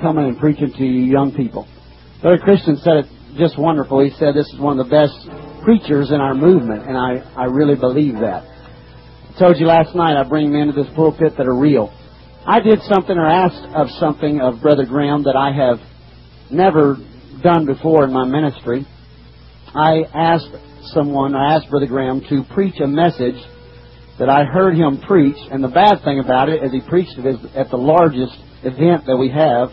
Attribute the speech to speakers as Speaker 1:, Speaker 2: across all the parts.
Speaker 1: coming and preaching to you young people. Brother Christian said it just wonderful. He said this is one of the best preachers in our movement, and I, I really believe that. I told you last night I bring men to this pulpit that are real. I did something or asked of something of Brother Graham that I have never done before in my ministry. I asked someone, I asked Brother Graham to preach a message that I heard him preach, and the bad thing about it is he preached it at the largest event that we have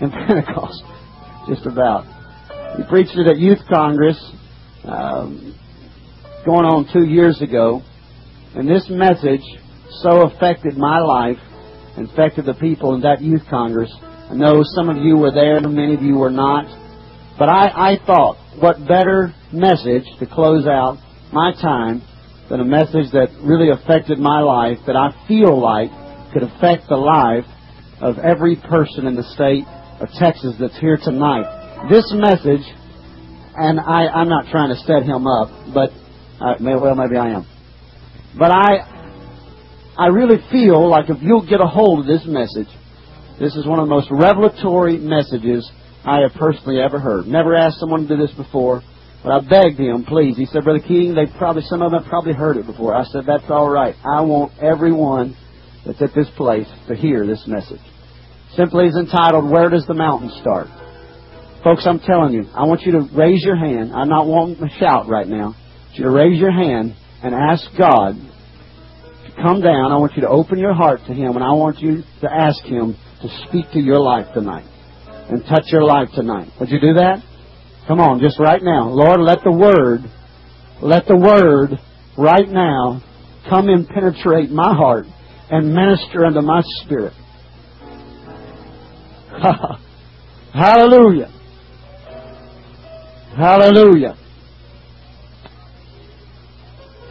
Speaker 1: in Pentecost, just about. He preached it at Youth Congress um, going on two years ago, and this message so affected my life, affected the people in that Youth Congress. I know some of you were there, many of you were not, but I, I thought, what better message to close out my time than a message that really affected my life, that I feel like could affect the life of every person in the state of Texas that's here tonight. This message, and I, I'm not trying to set him up, but uh, well, maybe I am. But I, I really feel like if you'll get a hold of this message, this is one of the most revelatory messages I have personally ever heard. Never asked someone to do this before. But I begged him, please. He said, Brother Keating, they probably some of them have probably heard it before. I said, that's all right. I want everyone that's at this place to hear this message. Simply is entitled, Where Does the Mountain Start? Folks, I'm telling you, I want you to raise your hand. I'm not wanting to shout right now. I want you to raise your hand and ask God to come down. I want you to open your heart to Him, and I want you to ask Him to speak to your life tonight and touch your life tonight. Would you do that? Come on, just right now. Lord, let the Word, let the Word right now come and penetrate my heart and minister unto my spirit. Hallelujah. Hallelujah.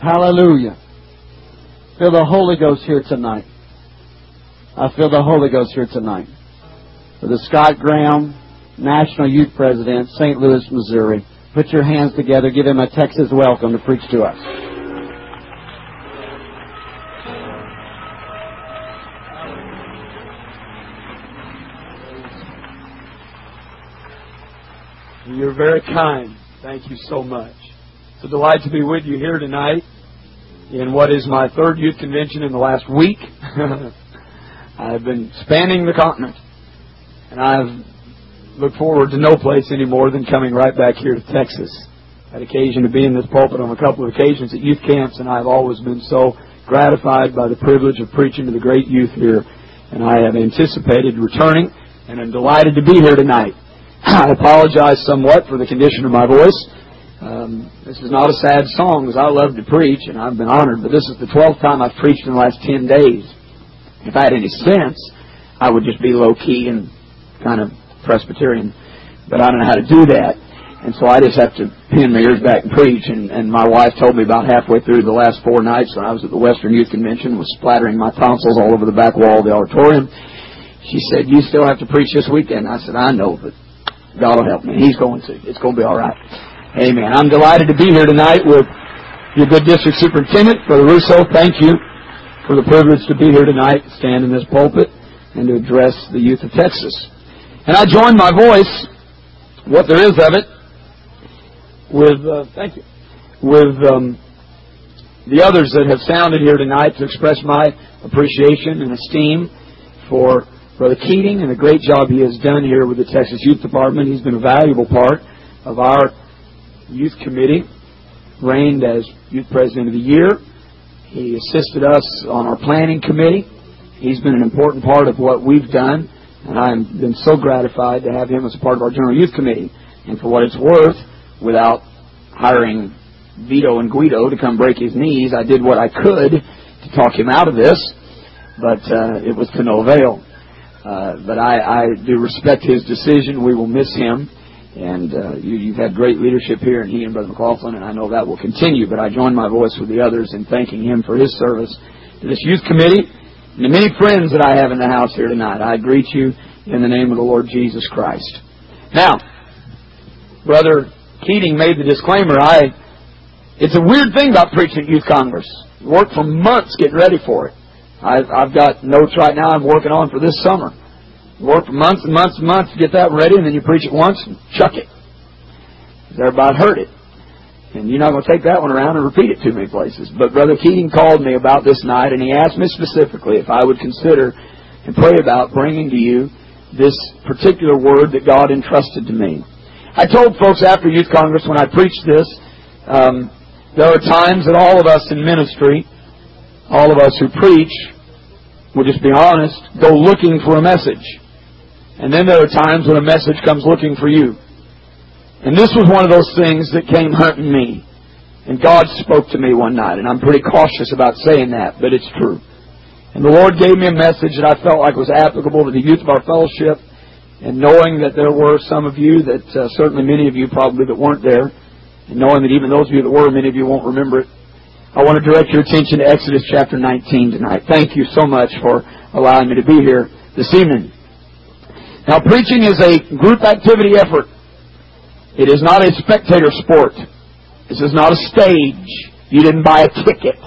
Speaker 1: Hallelujah. Feel the Holy Ghost here tonight. I feel the Holy Ghost here tonight. For the Scott Graham National Youth President, St. Louis, Missouri. Put your hands together. Give him a Texas welcome to preach to us.
Speaker 2: You're very kind. Thank you so much. It's a delight to be with you here tonight in what is my third youth convention in the last week. I've been spanning the continent, and I've looked forward to no place any more than coming right back here to Texas. I had occasion to be in this pulpit on a couple of occasions at youth camps, and I've always been so gratified by the privilege of preaching to the great youth here. And I have anticipated returning, and I'm delighted to be here tonight. I apologize somewhat for the condition of my voice. Um, this is not a sad song, as I love to preach, and I've been honored, but this is the 12th time I've preached in the last 10 days. If I had any sense, I would just be low key and kind of Presbyterian, but I don't know how to do that. And so I just have to pin my ears back and preach. And, and my wife told me about halfway through the last four nights when I was at the Western Youth Convention was splattering my tonsils all over the back wall of the auditorium. She said, you still have to preach this weekend. I said, I know, but God will help me. He's going to. It's going to be all right. Amen. I'm delighted to be here tonight with your good district superintendent, Brother Russo. Thank you for the privilege to be here tonight, stand in this pulpit, and to address the youth of Texas. And I join my voice, what there is of it, with, uh, thank you, with um, the others that have sounded here tonight to express my appreciation and esteem for Brother Keating and the great job he has done here with the Texas Youth Department. He's been a valuable part of our youth committee, reigned as Youth President of the Year. He assisted us on our planning committee. He's been an important part of what we've done and I've been so gratified to have him as part of our General Youth Committee. And for what it's worth, without hiring Vito and Guido to come break his knees, I did what I could to talk him out of this, but uh, it was to no avail. Uh, but I, I do respect his decision. We will miss him. And uh, you, you've had great leadership here, and he and Brother McLaughlin, and I know that will continue. But I join my voice with the others in thanking him for his service to this youth committee and the many friends that I have in the house here tonight, I greet you in the name of the Lord Jesus Christ. Now, Brother Keating made the disclaimer. I, it's a weird thing about preaching at Youth Congress. Work for months getting ready for it. I've, I've got notes right now I'm working on for this summer. Work for months and months and months to get that ready, and then you preach it once and chuck it. Everybody heard it. And you're not going to take that one around and repeat it too many places. But Brother Keating called me about this night, and he asked me specifically if I would consider and pray about bringing to you this particular word that God entrusted to me. I told folks after Youth Congress when I preached this, um, there are times that all of us in ministry, all of us who preach, we'll just be honest, go looking for a message. And then there are times when a message comes looking for you. And this was one of those things that came hunting me. And God spoke to me one night, and I'm pretty cautious about saying that, but it's true. And the Lord gave me a message that I felt like was applicable to the youth of our fellowship, and knowing that there were some of you that, uh, certainly many of you probably that weren't there, and knowing that even those of you that were, many of you won't remember it, I want to direct your attention to Exodus chapter 19 tonight. Thank you so much for allowing me to be here this evening. Now, preaching is a group activity effort. It is not a spectator sport. This is not a stage. You didn't buy a ticket.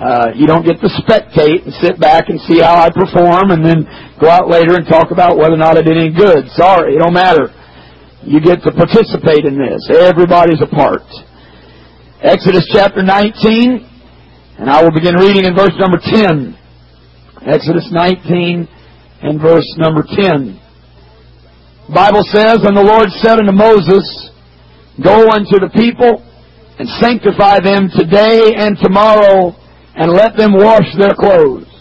Speaker 2: Uh, you don't get to spectate and sit back and see how I perform and then go out later and talk about whether or not I did any good. Sorry, it don't matter. You get to participate in this. Everybody's a part. Exodus chapter 19, and I will begin reading in verse number 10. Exodus 19 and verse number 10. The Bible says, And the Lord said unto Moses, Go unto the people and sanctify them today and tomorrow, and let them wash their clothes.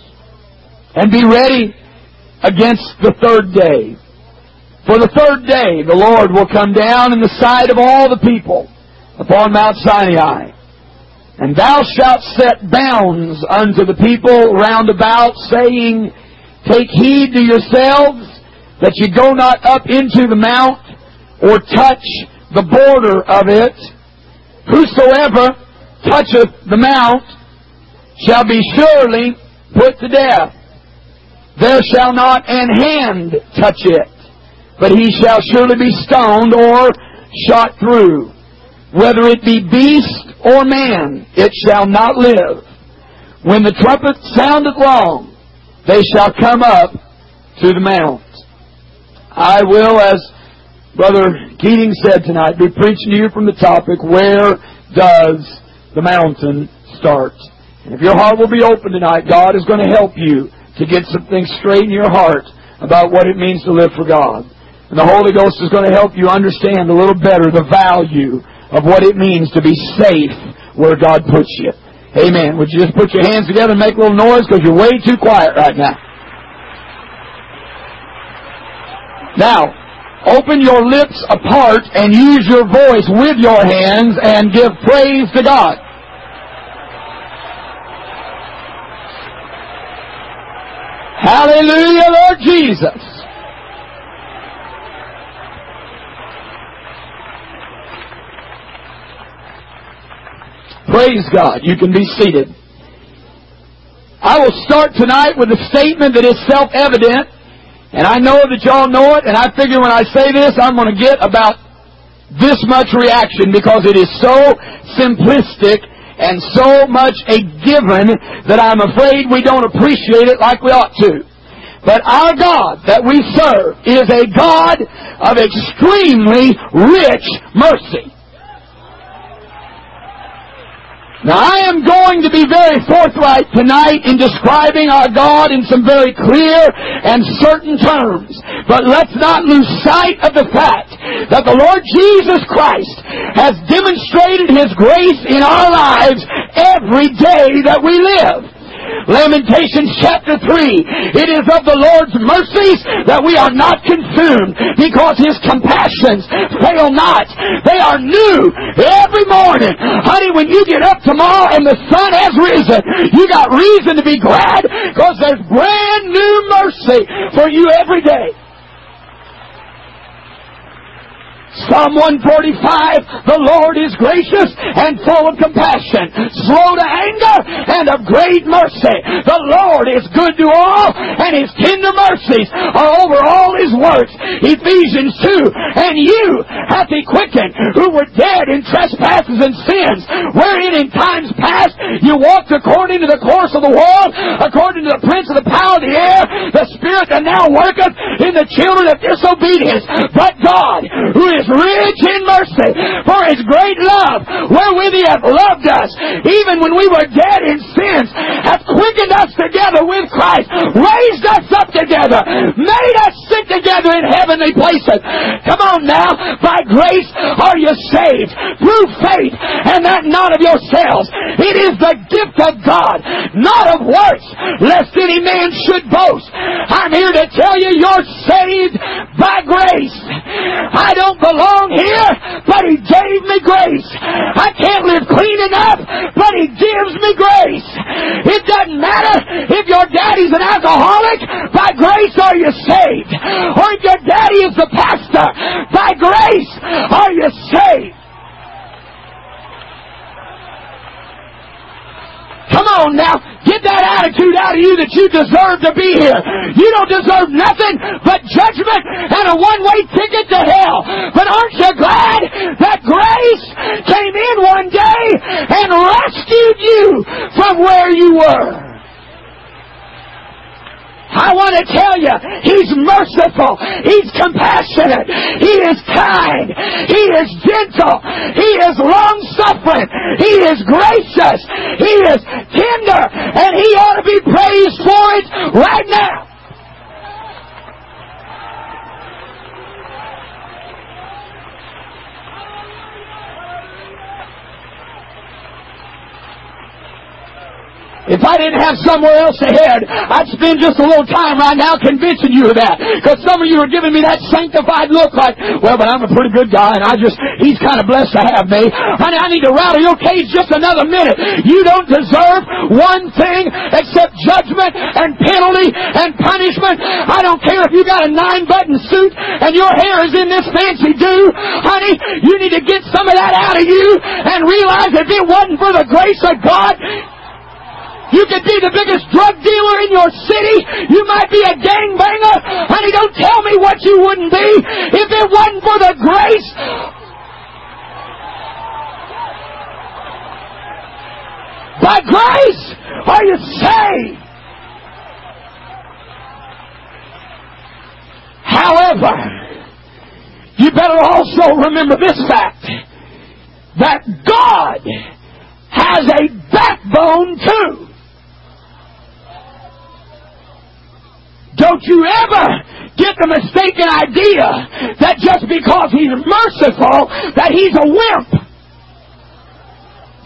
Speaker 2: And be ready against the third day. For the third day the Lord will come down in the sight of all the people upon Mount Sinai. And thou shalt set bounds unto the people round about, saying, Take heed to yourselves that you go not up into the mount or touch the border of it. Whosoever toucheth the mount shall be surely put to death. There shall not an hand touch it, but he shall surely be stoned or shot through. Whether it be beast or man, it shall not live. When the trumpet soundeth long, they shall come up to the mount. I will, as Brother Keating said tonight, be preaching to you from the topic, where does the mountain start? And if your heart will be open tonight, God is going to help you to get some things straight in your heart about what it means to live for God. And the Holy Ghost is going to help you understand a little better the value of what it means to be safe where God puts you. Amen. Would you just put your hands together and make a little noise because you're way too quiet right now. Now, open your lips apart and use your voice with your hands and give praise to God. Hallelujah, Lord Jesus. Praise God. You can be seated. I will start tonight with a statement that is self-evident and I know that y'all know it, and I figure when I say this, I'm going to get about this much reaction because it is so simplistic and so much a given that I'm afraid we don't appreciate it like we ought to. But our God that we serve is a God of extremely rich mercy. Now I am going to be very forthright tonight in describing our God in some very clear and certain terms. But let's not lose sight of the fact that the Lord Jesus Christ has demonstrated His grace in our lives every day that we live. Lamentations chapter 3. It is of the Lord's mercies that we are not consumed because His compassions fail not. They are new every morning. Honey, when you get up tomorrow and the sun has risen, you got reason to be glad because there's brand new mercy for you every day. Psalm 145, the Lord is gracious and full of compassion, slow to anger and of great mercy. The Lord is good to all and his tender mercies are over all his works. Ephesians 2, and you hath he quickened who were dead in trespasses and sins, wherein in times past you walked according to the course of the world, according to the prince of the power of the air, the spirit that now worketh in the children of disobedience. But God, who is rich in mercy, for his great love, wherewith he hath loved us, even when we were dead in sins, hath quickened us together with Christ, raised us up together, made us sit together in heavenly places. Come on now, by grace are you saved, through faith, and that not of yourselves. It is the gift of God, not of works, lest any man should boast. I'm here to tell you you're saved by grace. I don't belong here, but He gave me grace. I can't live clean enough, but He gives me grace. It doesn't matter if your daddy's an alcoholic, by grace are you saved. Or if your daddy is the pastor, by grace are you saved. Come on now. Get that attitude out of you that you deserve to be here. You don't deserve nothing but judgment and a one-way ticket to hell. But aren't you glad that grace came in one day and rescued you from where you were? I want to tell you, He's merciful. He's compassionate. He is kind. He is gentle. He is long suffering. He is gracious. He is tender. And He ought to be praised for it right now. If I didn't have somewhere else to head, I'd spend just a little time right now convincing you of that. Because some of you are giving me that sanctified look like, well, but I'm a pretty good guy and I just, he's kind of blessed to have me. Honey, I need to rattle your cage just another minute. You don't deserve one thing except judgment and penalty and punishment. I don't care if you got a nine button suit and your hair is in this fancy do. Honey, you need to get some of that out of you and realize if it wasn't for the grace of God, you could be the biggest drug dealer in your city. You might be a gangbanger. Honey, don't tell me what you wouldn't be if it wasn't for the grace. By grace are you saved. However, you better also remember this fact that God has a backbone too. Don't you ever get the mistaken idea that just because he's merciful, that he's a wimp.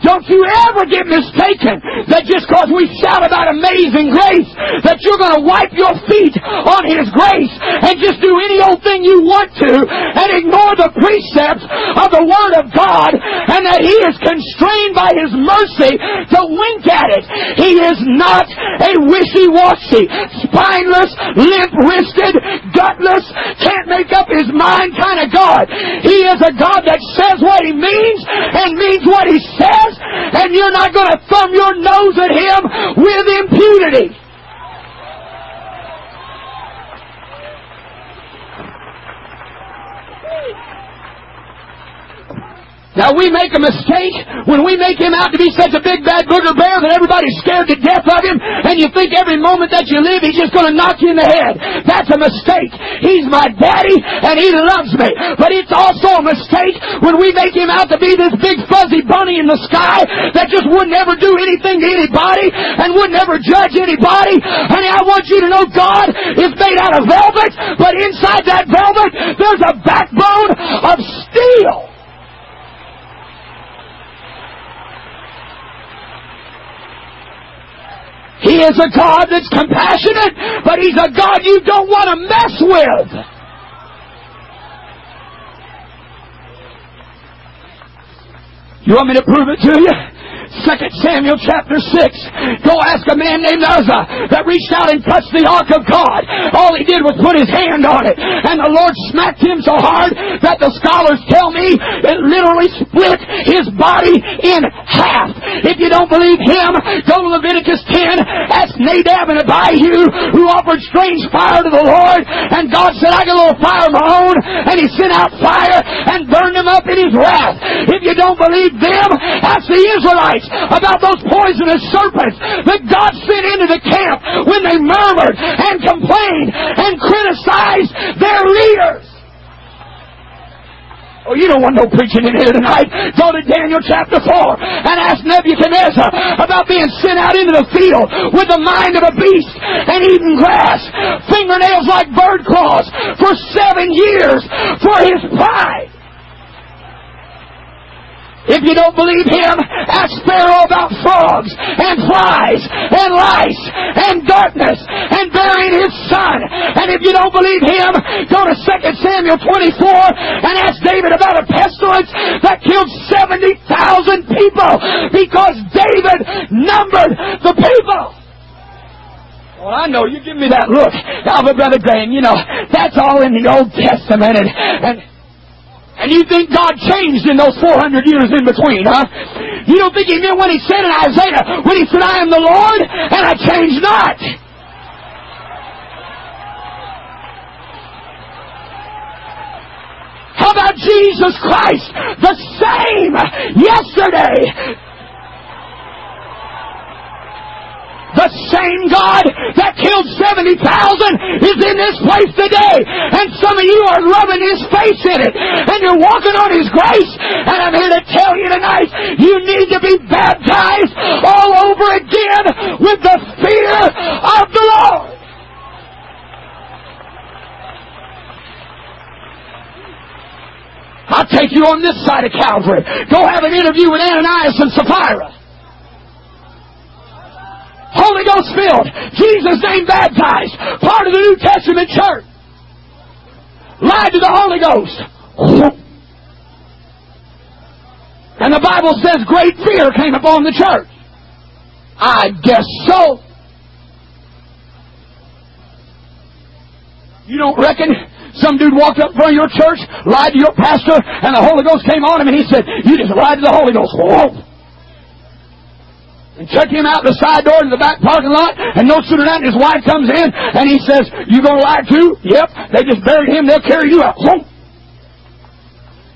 Speaker 2: Don't you ever get mistaken that just because we shout about amazing grace, that you're going to wipe your feet on His grace and just do old thing you want to and ignore the precepts of the Word of God and that He is constrained by His mercy to wink at it. He is not a wishy-washy, spineless, limp-wristed, gutless, can't make up His mind kind of God. He is a God that says what He means and means what He says and you're not going to thumb your nose at him with impunity. Now we make a mistake when we make him out to be such a big bad booger bear that everybody's scared to death of him and you think every moment that you live he's just going to knock you in the head. That's a mistake. He's my daddy and he loves me. But it's also a mistake when we make him out to be this big fuzzy bunny in the sky that just wouldn't ever do anything to anybody and wouldn't ever judge anybody. Honey, I want you to know God is made out of velvet, but inside that velvet there's a backbone of steel. He is a God that's compassionate, but He's a God you don't want to mess with. You want me to prove it to you? Second Samuel chapter 6. Go ask a man named Uzzah that reached out and touched the ark of God. All he did was put his hand on it. And the Lord smacked him so hard that the scholars tell me it literally split his body in half. If you don't believe him, go to Leviticus 10. Ask Nadab and Abihu who offered strange fire to the Lord. And God said, I got a little fire of my own. And he sent out fire and burned them up in his wrath. If you don't believe them, ask the Israelites about those poisonous serpents that God sent into the camp when they murmured and complained and criticized their leaders. Oh, you don't want no preaching in here tonight. Go to Daniel chapter 4 and ask Nebuchadnezzar about being sent out into the field with the mind of a beast and eating grass, fingernails like bird claws for seven years for his pride. If you don't believe him, ask Pharaoh about frogs and flies and lice and darkness and burying his son. And if you don't believe him, go to 2 Samuel 24 and ask David about a pestilence that killed 70,000 people because David numbered the people. Well, I know you give me that look, Albert Brother Graham. You know that's all in the Old Testament, and, and and you think God changed in those 400 years in between, huh? You don't think He meant what He said in Isaiah, when He said, I am the Lord, and I change not. How about Jesus Christ? The same yesterday, The same God that killed 70,000 is in this place today. And some of you are rubbing His face in it. And you're walking on His grace. And I'm here to tell you tonight, you need to be baptized all over again with the fear of the Lord. I'll take you on this side of Calvary. Go have an interview with Ananias and Sapphira. Holy Ghost filled, Jesus name baptized, part of the New Testament church. Lied to the Holy Ghost. And the Bible says great fear came upon the church. I guess so. You don't reckon some dude walked up in front of your church, lied to your pastor, and the Holy Ghost came on him and he said, You just lied to the Holy Ghost. Whoa and check him out the side door to the back parking lot, and no sooner than his wife comes in, and he says, You gonna lie too? Yep. They just buried him, they'll carry you out.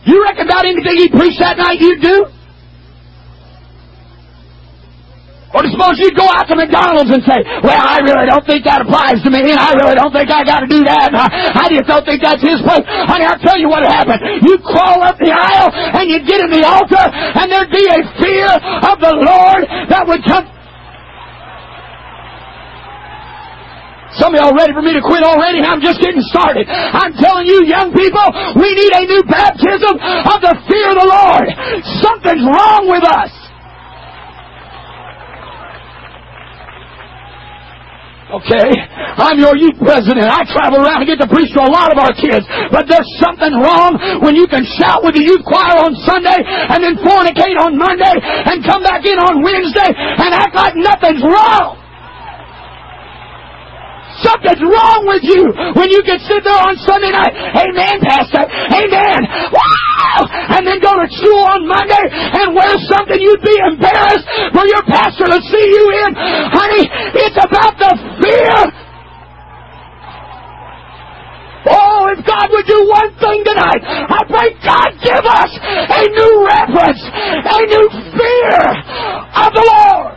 Speaker 2: You reckon about anything he preached that night you'd do? Or you suppose you'd go out to McDonald's and say, well, I really don't think that applies to me, and I really don't think I got to do that, and I, I just don't think that's his place. Honey, I'll tell you what happened. You'd crawl up the aisle, and you'd get in the altar, and there'd be a fear of the Lord that would come. Some of y'all ready for me to quit already? I'm just getting started. I'm telling you, young people, we need a new baptism of the fear of the Lord. Something's wrong with us. Okay? I'm your youth president. I travel around and get to preach to a lot of our kids. But there's something wrong when you can shout with the youth choir on Sunday and then fornicate on Monday and come back in on Wednesday and act like nothing's wrong. Something's wrong with you when you can sit there on Sunday night, Amen, Pastor, Amen, wow, and then go to school on Monday and wear something you'd be embarrassed for your pastor to see you in. Honey, it's about the fear. Oh, if God would do one thing tonight, I pray God give us a new reverence, a new fear of the Lord.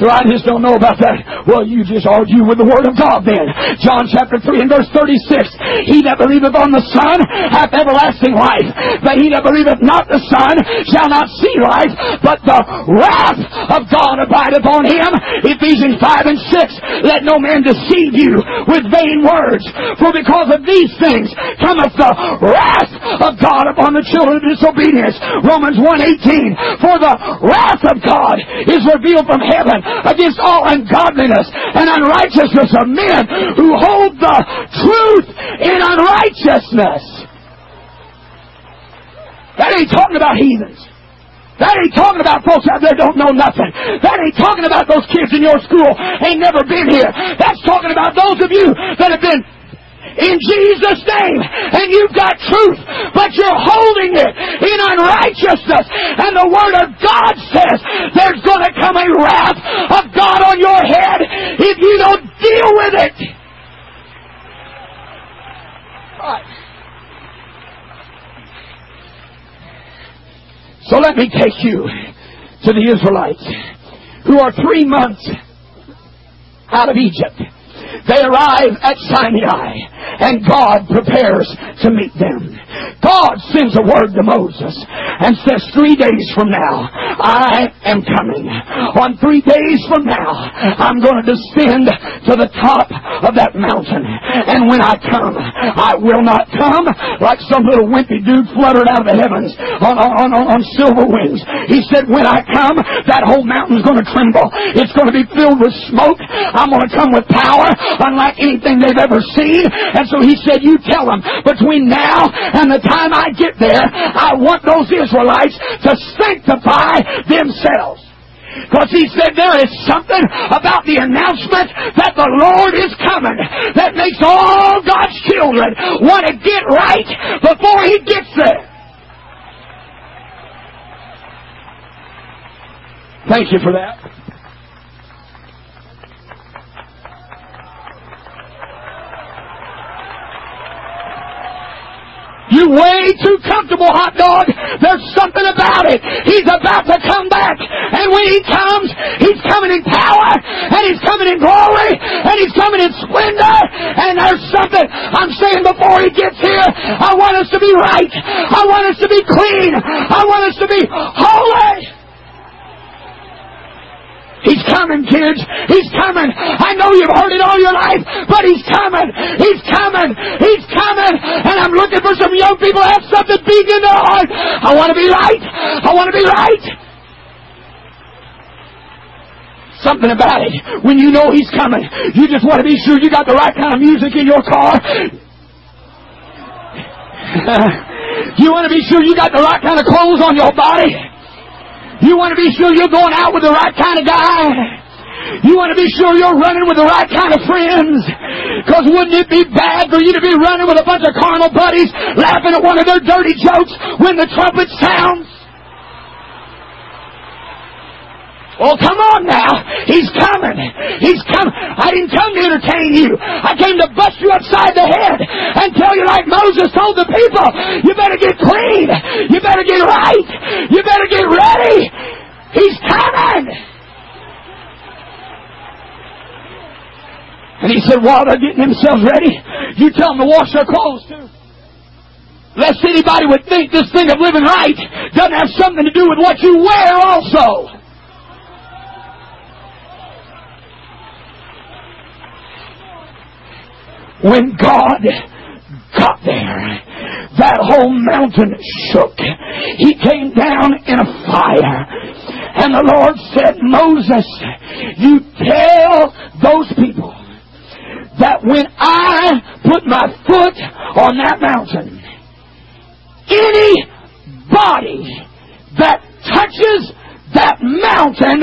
Speaker 2: So I just don't know about that. Well, you just argue with the Word of God then. John chapter 3 and verse 36. He that believeth on the Son hath everlasting life. But he that believeth not the Son shall not see life, but the wrath of God abideth on him. Ephesians 5 and 6. Let no man deceive you with vain words. For because of these things cometh the wrath of God upon the children of disobedience. Romans 1.18. For the wrath of God is revealed from heaven against all ungodliness and unrighteousness of men who hold the truth in unrighteousness. That ain't talking about heathens. That ain't talking about folks out there don't know nothing. That ain't talking about those kids in your school ain't never been here. That's talking about those of you that have been in Jesus' name and you've got truth, but you're holding it in unrighteousness. And the Word of God says there's going to come a wrath of God on your head if you don't deal with it. So let me take you to the Israelites who are three months out of Egypt. They arrive at Sinai and God prepares to meet them. God sends a word to Moses and says, three days from now, I am coming. On three days from now, I'm going to descend to the top of that mountain. And when I come, I will not come like some little wimpy dude fluttered out of the heavens on, on, on, on silver wings. He said, when I come, that whole mountain's going to tremble. It's going to be filled with smoke. I'm going to come with power unlike anything they've ever seen. And so he said, you tell them between now and the time I get there, I want those Israelites to sanctify themselves. Because he said there is something about the announcement that the Lord is coming that makes all God's children want to get right before he gets there. Thank you for that. You way too comfortable, hot dog. There's something about it. He's about to come back. And when he comes, he's coming in power, and he's coming in glory, and he's coming in splendor. And there's something I'm saying before he gets here. I want us to be right. I want us to be clean. I want us to be holy. He's coming, kids. He's coming. I know you've heard it all your life, but He's coming. He's coming. He's coming. And I'm looking for some young people have something big in their heart. I want to be right. I want to be right. Something about it. When you know He's coming, you just want to be sure you got the right kind of music in your car. you want to be sure you got the right kind of clothes on your body. You want to be sure you're going out with the right kind of guy. You want to be sure you're running with the right kind of friends. Because wouldn't it be bad for you to be running with a bunch of carnal buddies laughing at one of their dirty jokes when the trumpet sounds? Oh, come on now. He's coming. He's coming. I didn't come to entertain you. I came to bust you upside the head and tell you like Moses told the people, you better get clean. You better get right. You better get ready. He's coming. And he said, while they're getting themselves ready, you tell them to wash their clothes too. Lest anybody would think this thing of living right doesn't have something to do with what you wear also. When God got there, that whole mountain shook. He came down in a fire. And the Lord said, Moses, you tell those people that when I put my foot on that mountain, any body that touches that mountain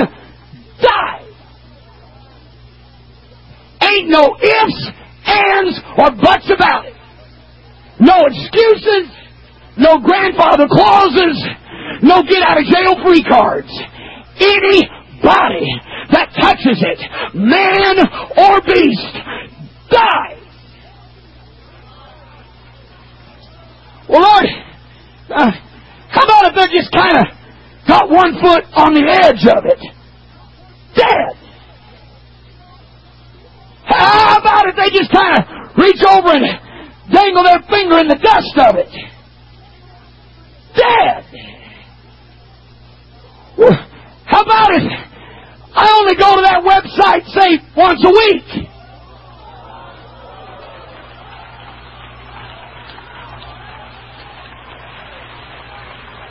Speaker 2: dies. Ain't no ifs, ands, or buts about it. No excuses, no grandfather clauses, no get out of jail free cards. Anybody that touches it, man or beast, dies. Well, Lord, uh, how about if they're just kind of got one foot on the edge of it? Dead. How about if they just kind of reach over and dangle their finger in the dust of it? Dead. How about it? I only go to that website, say, once a week.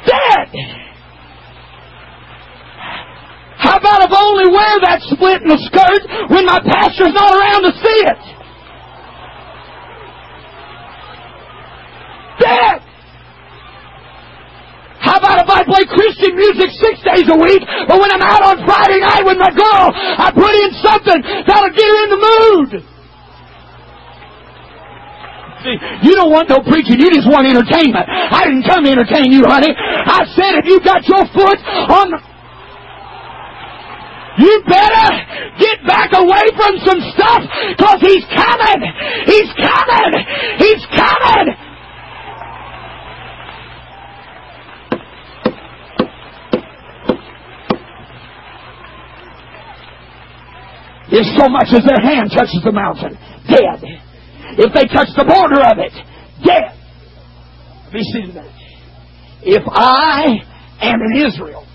Speaker 2: Dead. How about I wear that split in the skirt when my pastor's not around to see it? Dead. play Christian music six days a week, but when I'm out on Friday night with my girl, I put in something that'll get her in the mood. See, you don't want no preaching, you just want entertainment. I didn't come to entertain you, honey. I said if you got your foot on the you better get back away from some stuff because he's coming. He's coming. He's coming. If so much as their hand touches the mountain, dead. If they touch the border of it, dead. Be seated. If I am in Israel,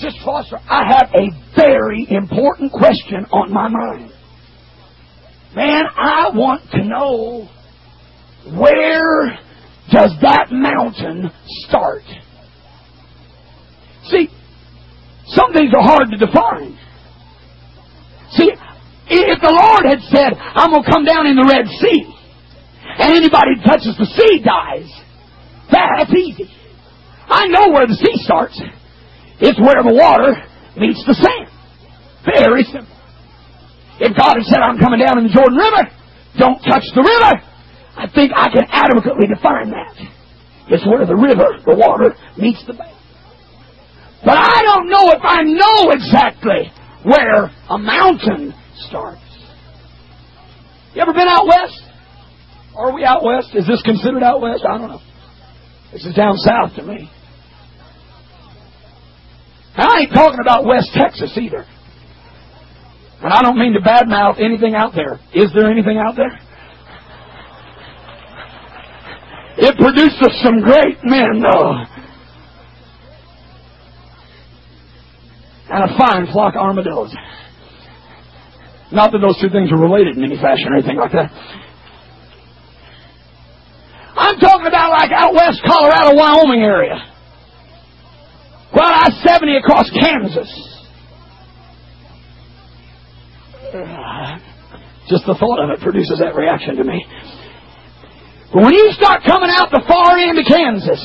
Speaker 2: Sister Foster, I have a very important question on my mind. Man, I want to know where does that mountain start? See, some things are hard to define. See, if the Lord had said, I'm going to come down in the Red Sea, and anybody touches the sea dies, that's easy. I know where the sea starts. It's where the water meets the sand. Very simple. If God had said, I'm coming down in the Jordan River, don't touch the river, I think I can adequately define that. It's where the river, the water, meets the bank. But I don't know if I know exactly where a mountain starts. You ever been out west? Are we out west? Is this considered out west? I don't know. This is down south to me. I ain't talking about West Texas either. And I don't mean to badmouth anything out there. Is there anything out there? It produces some great men, though. And a fine flock of armadillos. Not that those two things are related in any fashion or anything like that. I'm talking about like out west Colorado, Wyoming area. Well, I-70 across Kansas. Just the thought of it produces that reaction to me. But when you start coming out the far end of Kansas,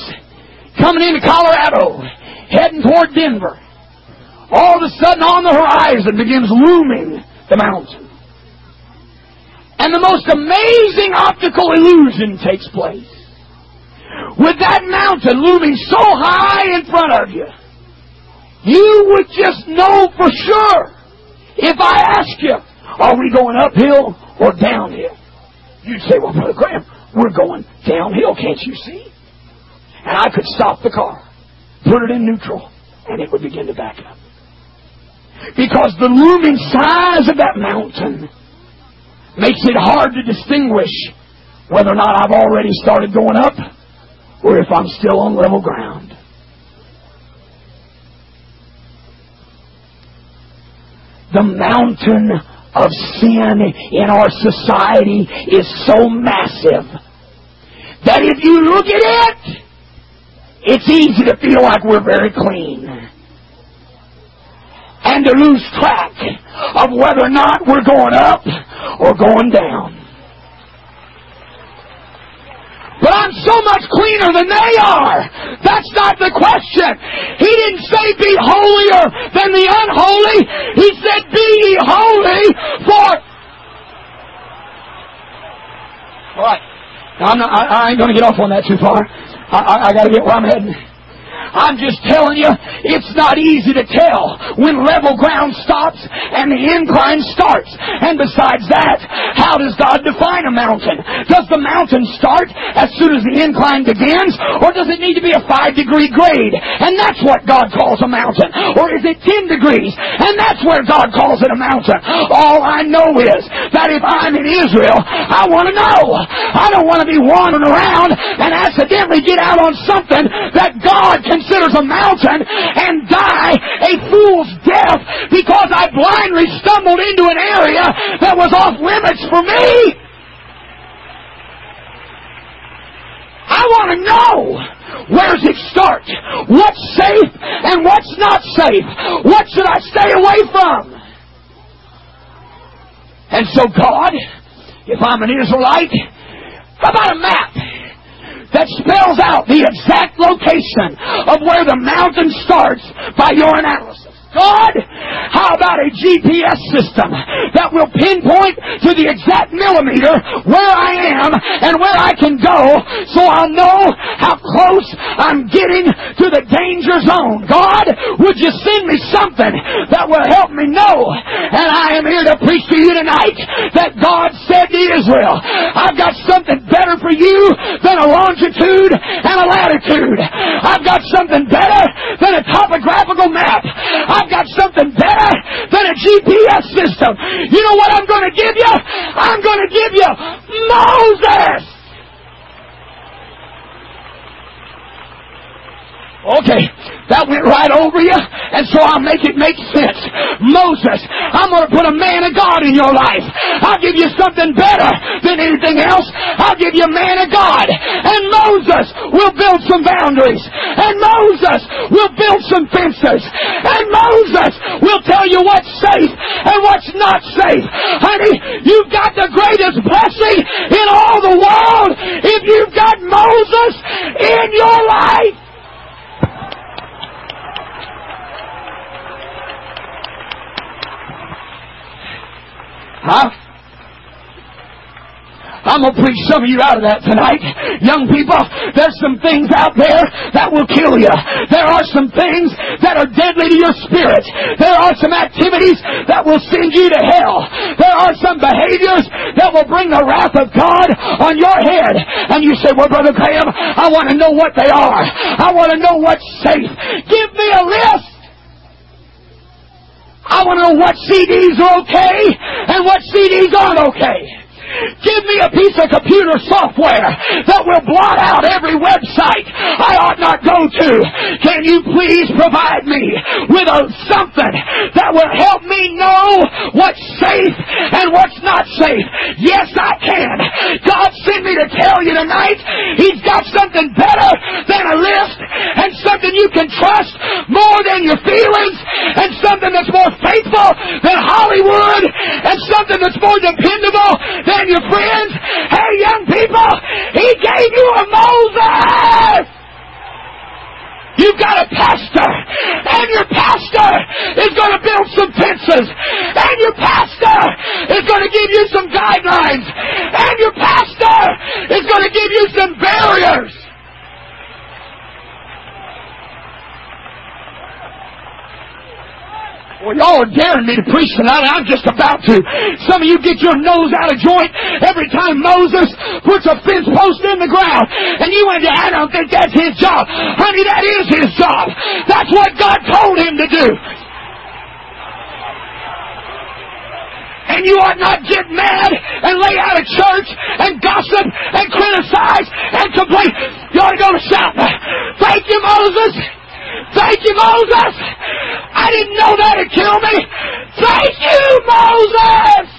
Speaker 2: coming into Colorado, heading toward Denver, all of a sudden on the horizon begins looming the mountain. And the most amazing optical illusion takes place. With that mountain looming so high in front of you, you would just know for sure if I ask you, are we going uphill or downhill? You'd say, well, Brother Graham, we're going downhill, can't you see? And I could stop the car, put it in neutral, and it would begin to back up. Because the looming size of that mountain makes it hard to distinguish whether or not I've already started going up or if I'm still on level ground. The mountain of sin in our society is so massive that if you look at it, it's easy to feel like we're very clean. And to lose track of whether or not we're going up or going down. But I'm so much cleaner than they are. The question. He didn't say be holier than the unholy. He said be ye holy for... All right. I'm not, I, I ain't going to get off on that too far. I, I, I got to get where I'm heading. I'm just telling you, it's not easy to tell when level ground stops and the incline starts. And besides that, how does God define a mountain? Does the mountain start as soon as the incline begins, or does it need to be a five degree grade? And that's what God calls a mountain. Or is it 10 degrees? And that's where God calls it a mountain. All I know is that if I'm in Israel, I want to know. I don't want to be wandering around and accidentally get out on something that God can considers a mountain and die a fool's death because I blindly stumbled into an area that was off limits for me. I want to know where does it start? What's safe and what's not safe? What should I stay away from? And so God, if I'm an Israelite, how about a map? That spells out the exact location of where the mountain starts by your analysis. God, how about a GPS system that will pinpoint to the exact millimeter where I am and where I can go so I'll know how close I'm getting to the danger zone? God, would you send me something that will help me know? And I am here to preach to you tonight that God said to Israel, I've got something better for you than a longitude and a latitude. I've got something better than a topographical map. I've got something better than a GPS system. You know what I'm going to give you? I'm going to give you Moses. Okay, that went right over you, and so I'll make it make sense. Moses, I'm going to put a man of God in your life. I'll give you something better than anything else. I'll give you a man of God. And Moses will build some boundaries. And Moses will build some fences. And Moses will tell you what's safe and what's not safe. Honey, you've got the greatest blessing in all the world if you've got Moses in your life. Huh? I'm going to preach some of you out of that tonight. Young people, there's some things out there that will kill you. There are some things that are deadly to your spirit. There are some activities that will send you to hell. There are some behaviors that will bring the wrath of God on your head. And you say, well, Brother Graham, I want to know what they are. I want to know what's safe. Give me a list. I want to know what CDs are okay and what CDs aren't okay. Give me a piece of computer software that will blot out every website I ought not go to. Can you please provide me with a, something that will help me know what's safe and what's not safe? Yes, I can. God sent me to tell you tonight He's got something better than a list and something you can trust more than your feelings and something that's more faithful than Hollywood and something that's more dependable than your friends. Hey, young people, He gave you a Moses. You've got a pastor, and your pastor is going to build some fences, and your pastor is going to give you some guidelines, and your pastor is going to give you some barriers. Well, y'all are daring me to preach tonight. I'm just about to. Some of you get your nose out of joint every time Moses puts a fence post in the ground. And you went, I don't think that's his job. Honey, that is his job. That's what God told him to do. And you ought not get mad and lay out of church and gossip and criticize and complain. You ought to go to shout. Thank you, Moses. Thank you, Moses. I didn't know that'd kill me. Thank you, Moses.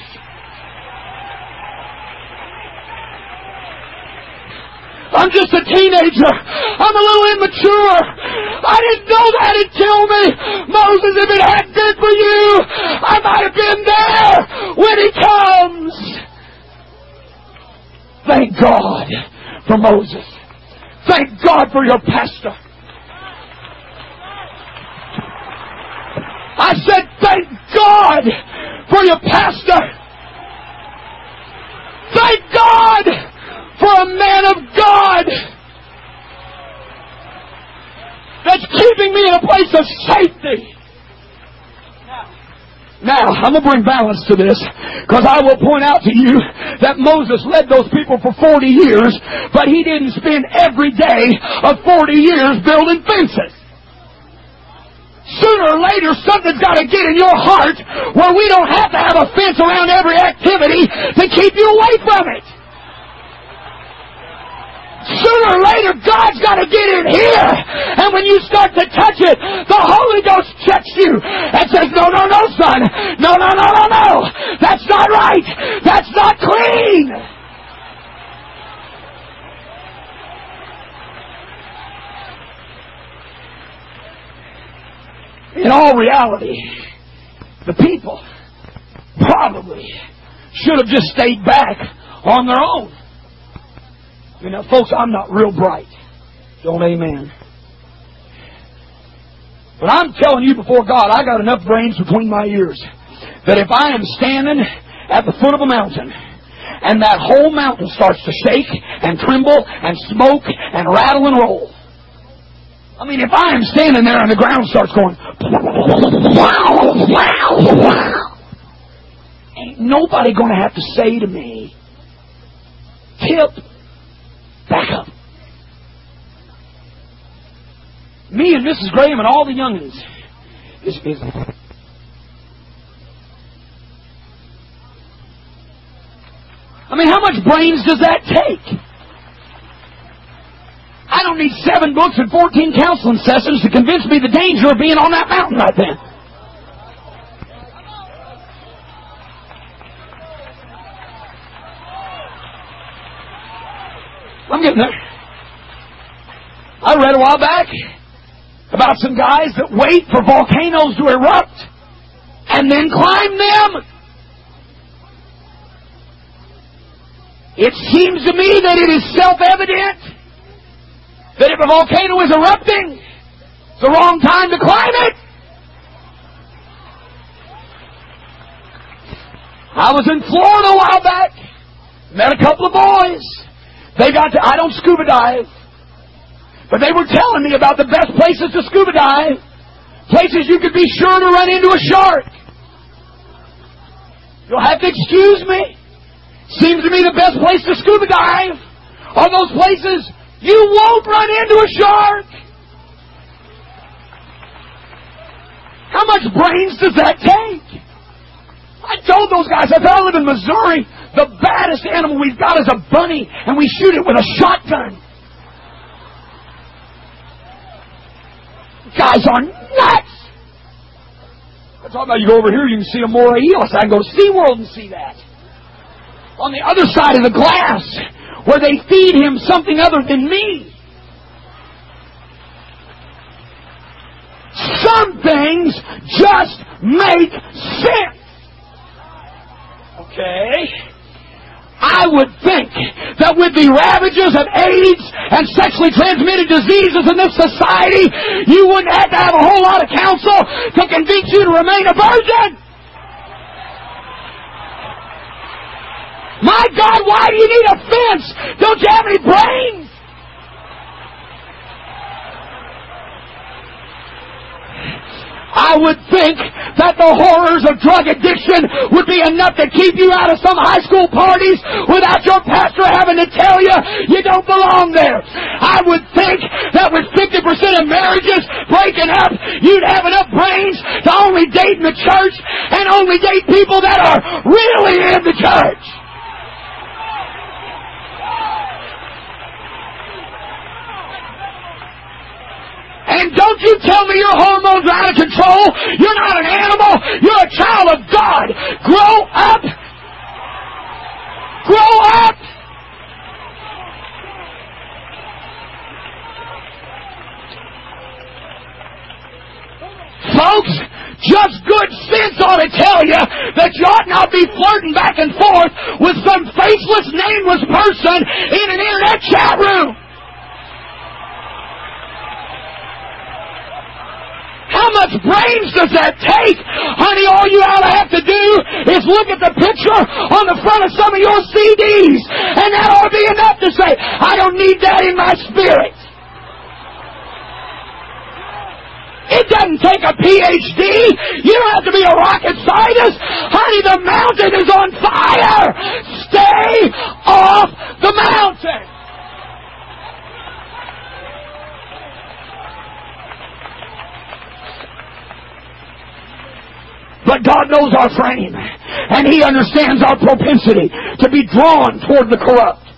Speaker 2: I'm just a teenager. I'm a little immature. I didn't know that'd kill me. Moses, if it hadn't been for you, I might have been there when he comes. Thank God for Moses. Thank God for your pastor. I said, thank God for your pastor. Thank God for a man of God that's keeping me in a place of safety. Now, I'm going to bring balance to this because I will point out to you that Moses led those people for 40 years, but he didn't spend every day of 40 years building fences. Sooner or later, something's got to get in your heart where we don't have to have a fence around every activity to keep you away from it. Sooner or later, God's got to get in here. And when you start to touch it, the Holy Ghost checks you and says, no, no, no, son. No, no, no, no, no. That's not right. That's not clean. In all reality, the people probably should have just stayed back on their own. You know, folks, I'm not real bright. Don't amen. But I'm telling you before God, I got enough brains between my ears that if I am standing at the foot of a mountain and that whole mountain starts to shake and tremble and smoke and rattle and roll. I mean, if I am standing there and the ground starts going, ain't nobody going to have to say to me, Tip, back up. me and Mrs. Graham and all the youngins is, is I mean, how much brains does that take? I don't need seven books and 14 counseling sessions to convince me the danger of being on that mountain right then. I'm getting there. I read a while back about some guys that wait for volcanoes to erupt and then climb them. It seems to me that it is self-evident that if a volcano is erupting, it's the wrong time to climb it. I was in Florida a while back, met a couple of boys. They got to, I don't scuba dive. But they were telling me about the best places to scuba dive. Places you could be sure to run into a shark. You'll have to excuse me. Seems to me the best place to scuba dive are those places you won't run into a shark. How much brains does that take? I told those guys, I said, I live in Missouri. The baddest animal we've got is a bunny, and we shoot it with a shotgun. guys are nuts. I'm talking about you go over here, you can see a moray eel. I can go to SeaWorld and see that. On the other side of the glass, where they feed him something other than me. Some things just make sense. Okay? I would think that with the ravages of AIDS and sexually transmitted diseases in this society, you wouldn't have to have a whole lot of counsel to convince you to remain a virgin. My God, why do you need a fence? Don't you have any brains? I would think that the horrors of drug addiction would be enough to keep you out of some high school parties without your pastor having to tell you you don't belong there. I would think that with 50% of marriages breaking up, you'd have enough brains to only date in the church and only date people that are really in the church. And don't you tell me your hormones are out of control. You're not an animal. You're a child of God. Grow up. Grow up. Folks, just good sense ought to tell you that you ought not be flirting back and forth with some faceless, nameless person in an internet chat room. How much brains does that take? Honey, all you ought to have to do is look at the picture on the front of some of your CDs, and that ought to be enough to say, I don't need that in my spirit. It doesn't take a PhD. You don't have to be a rocket scientist. Honey, the mountain is on fire. Stay off the mountain. But God knows our frame. And He understands our propensity to be drawn toward the corrupt.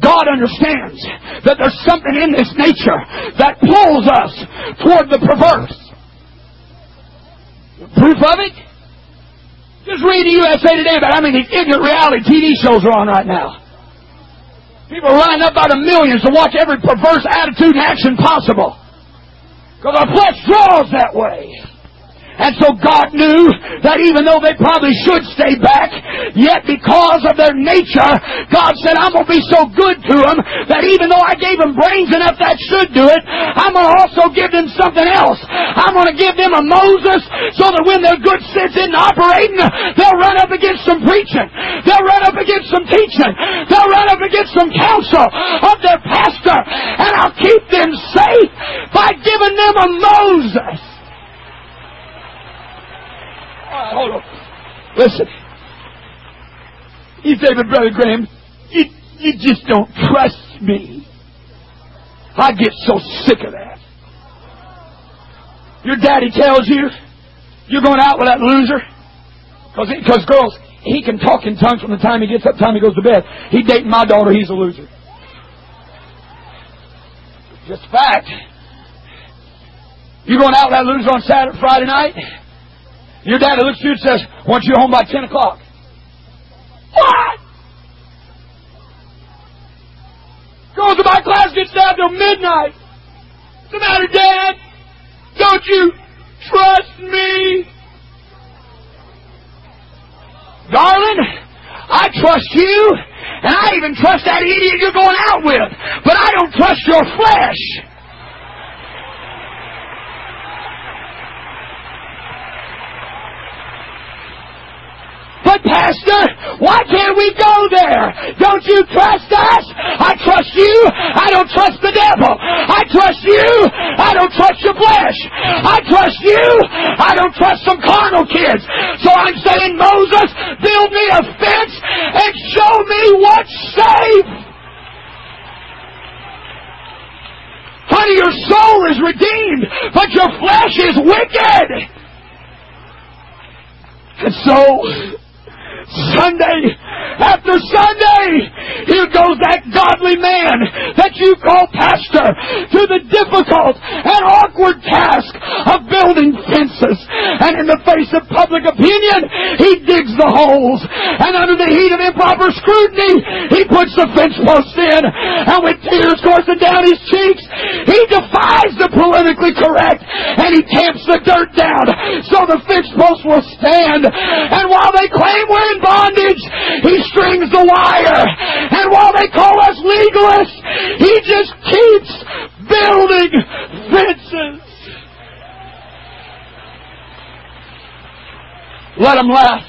Speaker 2: God understands that there's something in this nature that pulls us toward the perverse. Proof of it? Just read the USA Today about how many ignorant reality TV shows are on right now. People are lining up by the millions to watch every perverse attitude and action possible. Because our flesh draws that way. And so God knew that even though they probably should stay back, yet because of their nature, God said, I'm going to be so good to them that even though I gave them brains enough that should do it, I'm going to also give them something else. I'm going to give them a Moses so that when their good sense isn't operating, they'll run up against some preaching. They'll run up against some teaching. They'll run up against some counsel of their pastor. And I'll keep them safe by giving them a Moses. Hold on. Listen. You say, Brother Graham, you, you just don't trust me. I get so sick of that. Your daddy tells you you're going out with that loser. Because girls, he can talk in tongues from the time he gets up to the time he goes to bed. He dating my daughter, he's a loser. Just fact. You going out with that loser on Saturday, Friday night? Your daddy looks at you and says, want you home by 10 o'clock. What? Goes to my class, gets down till midnight. What's the matter, Dad? Don't you trust me? Darling, I trust you, and I even trust that idiot you're going out with, but I don't trust your flesh. But Pastor, why can't we go there? Don't you trust us? I trust you. I don't trust the devil. I trust you. I don't trust your flesh. I trust you. I don't trust some carnal kids. So I'm saying, Moses, build me a fence and show me what's safe. Honey, your soul is redeemed, but your flesh is wicked. And so, Sunday after Sunday, here goes that godly man that you call pastor to the difficult and awkward task of building fences. And in the face of public opinion, he digs the holes. And under the heat of improper scrutiny, he puts the fence posts in. And with tears coursing down his cheeks, he defies the politically correct and he tamps the dirt down so the fence posts will stand. And while they claim we're in bondage, he strings the wire. And while they call us legalists, he just keeps building fences. Let them laugh.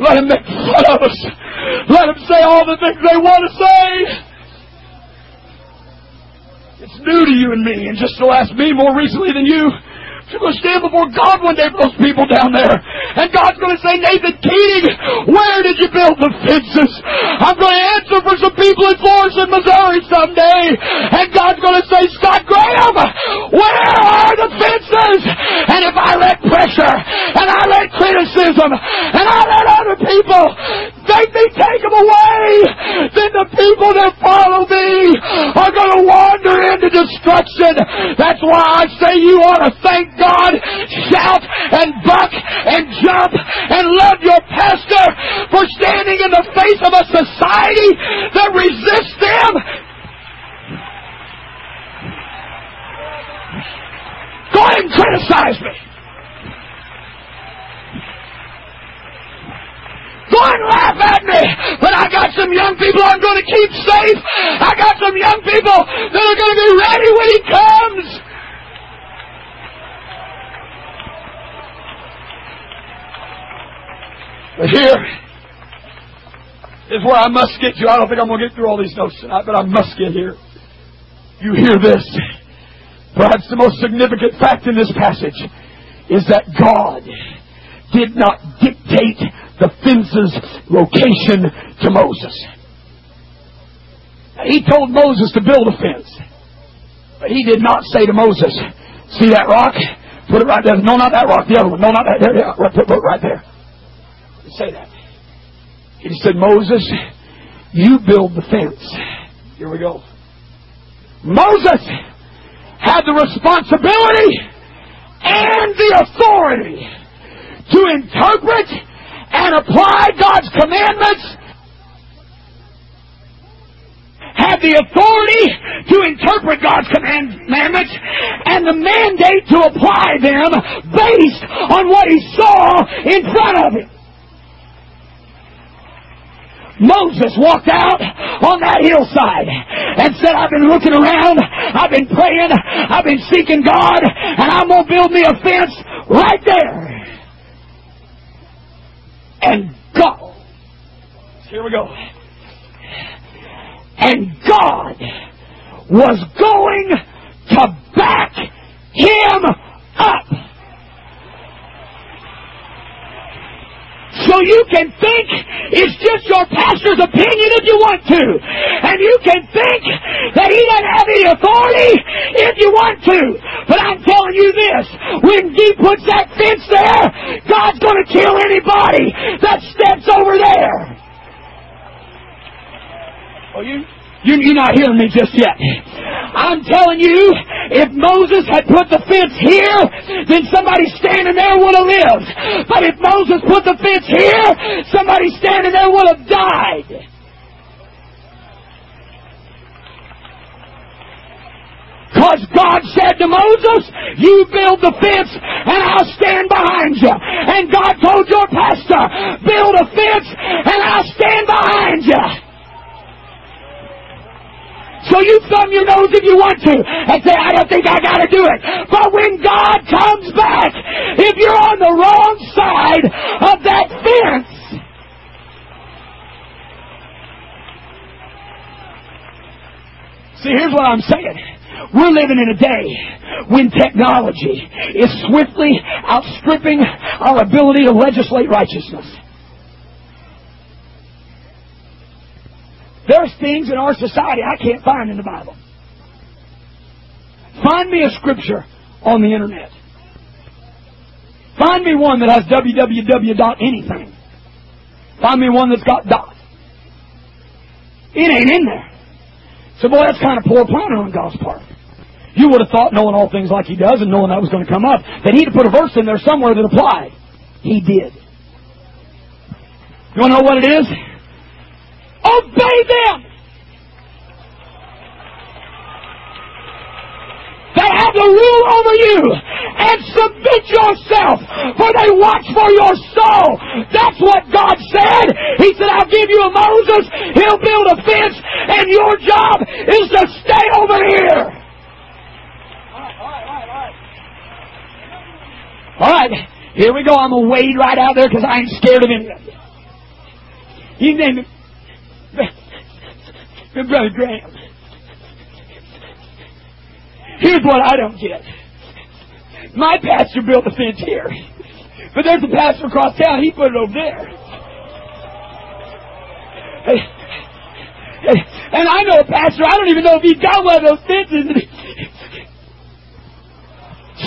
Speaker 2: Let them make fun of us. Let them say all the things they want to say. It's new to you and me, and just to ask me more recently than you. You're going to stand before God one day for those people down there. And God's going to say, Nathan Keating, where did you build the fences? I'm going to answer for some people in Florissant, Missouri someday. And God's going to say, Scott Graham, where are the fences? And if I let pressure, and I let criticism, and I let other people make me take them away, then the people that follow me are going to wander into destruction. That's why I say you ought to thank God, shout and buck and jump and love your pastor for standing in the face of a society that resists them. Go ahead and criticize me. Go and laugh at me. But I got some young people I'm going to keep safe. I got some young people that are going to be ready when he comes. But here is where I must get to. I don't think I'm going to get through all these notes tonight, but I must get here. You hear this. Perhaps the most significant fact in this passage is that God did not dictate the fence's location to Moses. He told Moses to build a fence. But he did not say to Moses, see that rock? Put it right there. No, not that rock. The other one. No, not that. There. Right, right there say that. He said, Moses, you build the fence. Here we go. Moses had the responsibility and the authority to interpret and apply God's commandments, had the authority to interpret God's commandments and the mandate to apply them based on what he saw in front of him. Moses walked out on that hillside and said, I've been looking around, I've been praying, I've been seeking God, and I'm going to build me a fence right there. And God, here we go. And God was going to back him up. So you can think it's just your pastor's opinion if you want to. And you can think that he doesn't have any authority if you want to. But I'm telling you this, when he puts that fence there, God's going to kill anybody that steps over there. Oh, you you, you're not hearing me just yet. I'm telling you, if Moses had put the fence here, then somebody standing there would have lived. But if Moses put the fence here, somebody standing there would have died. Because God said to Moses, you build the fence think I gotta do it. But when God comes back, if you're on the wrong side of that fence, See, here's what I'm saying. We're living in a day when technology is swiftly outstripping our ability to legislate righteousness. There's things in our society I can't find in the Bible. Find me a scripture on the internet. Find me one that has www dot anything. Find me one that's got dot. It ain't in there. So boy, that's kind of poor planning on God's part. You would have thought, knowing all things like He does and knowing that was going to come up, that He'd put a verse in there somewhere that applied. He did. You want to know what it is? Obey them. They have the rule over you and submit yourself for they watch for your soul. That's what God said. He said, I'll give you a Moses. He'll build a fence and your job is to stay over here. All right, here we go. I'm going to wade right out there because I ain't scared of him. You name it. Brother Graham, here's what I don't get. My pastor built the fence here, but there's a pastor across town, he put it over there. And I know a pastor, I don't even know if he's got one of those fences.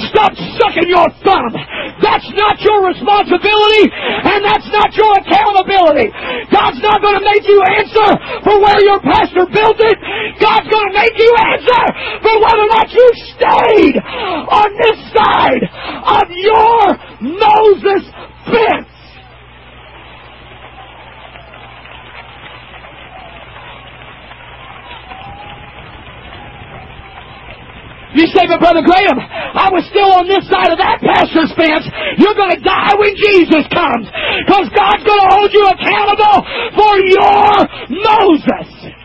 Speaker 2: Stop sucking your thumb. That's not your responsibility and that's not your accountability. God's not going to make you answer for where your pastor built it. God's going to make you answer for whether or not you stayed on this side of your Moses fence. You say, but Brother Graham, I was still on this side of that pastor's fence. You're going to die when Jesus comes. Because God's going to hold you accountable for your Moses.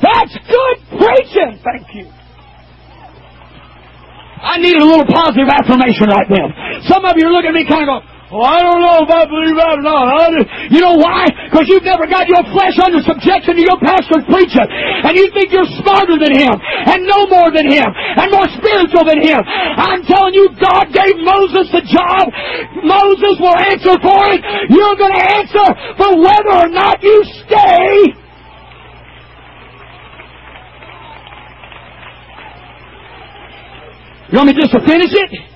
Speaker 2: That's good preaching. Thank you. I needed a little positive affirmation right then. Some of you are looking at me kind of going, well, I don't know if I believe that or not. You know why? Because you've never got your flesh under subjection to your pastor's preaching. And you think you're smarter than him, and know more than him, and more spiritual than him. I'm telling you, God gave Moses the job. Moses will answer for it. You're going to answer for whether or not you stay You want me just to finish it?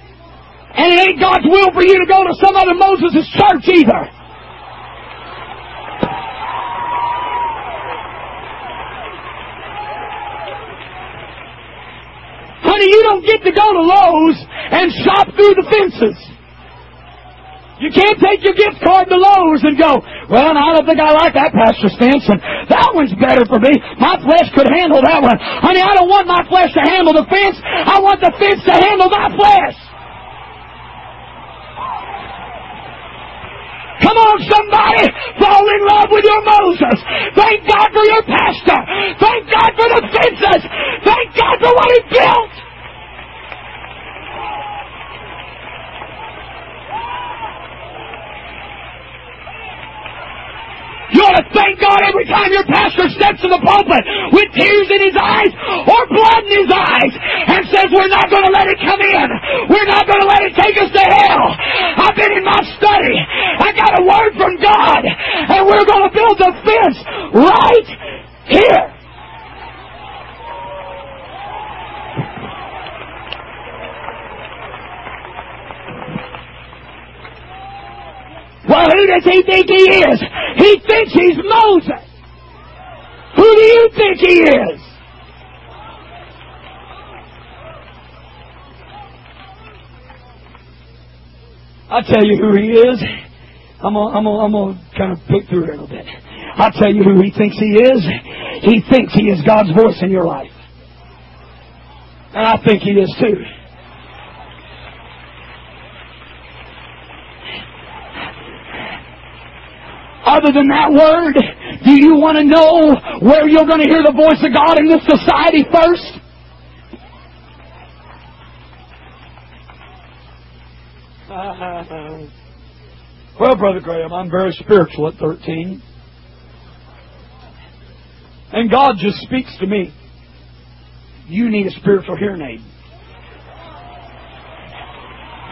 Speaker 2: And it ain't God's will for you to go to some other Moses' church either. Honey, you don't get to go to Lowe's and shop through the fences. You can't take your gift card to Lowe's and go, well, I don't think I like that pastor's fence, and that one's better for me. My flesh could handle that one. Honey, I don't want my flesh to handle the fence. I want the fence to handle my flesh. Come on, somebody. Fall in love with your Moses. Thank God for your pastor. Thank God for the fences. Thank God for what he built. You ought to thank God every time your pastor steps in the pulpit with tears in his eyes or blood in his eyes and says, we're not going to let it come in. We're not going to let it take us to hell. I've been in my study. I got a word from God and we're going to build a fence right here. Well, who does he think he is? He thinks he's Moses. Who do you think he is? I'll tell you who he is. I'm gonna, I'm gonna, I'm gonna kind of pick through here a little bit. I'll tell you who he thinks he is. He thinks he is God's voice in your life. And I think he is too. Other than that word, do you want to know where you're going to hear the voice of God in this society first? well, Brother Graham, I'm very spiritual at 13. And God just speaks to me. You need a spiritual hearing aid.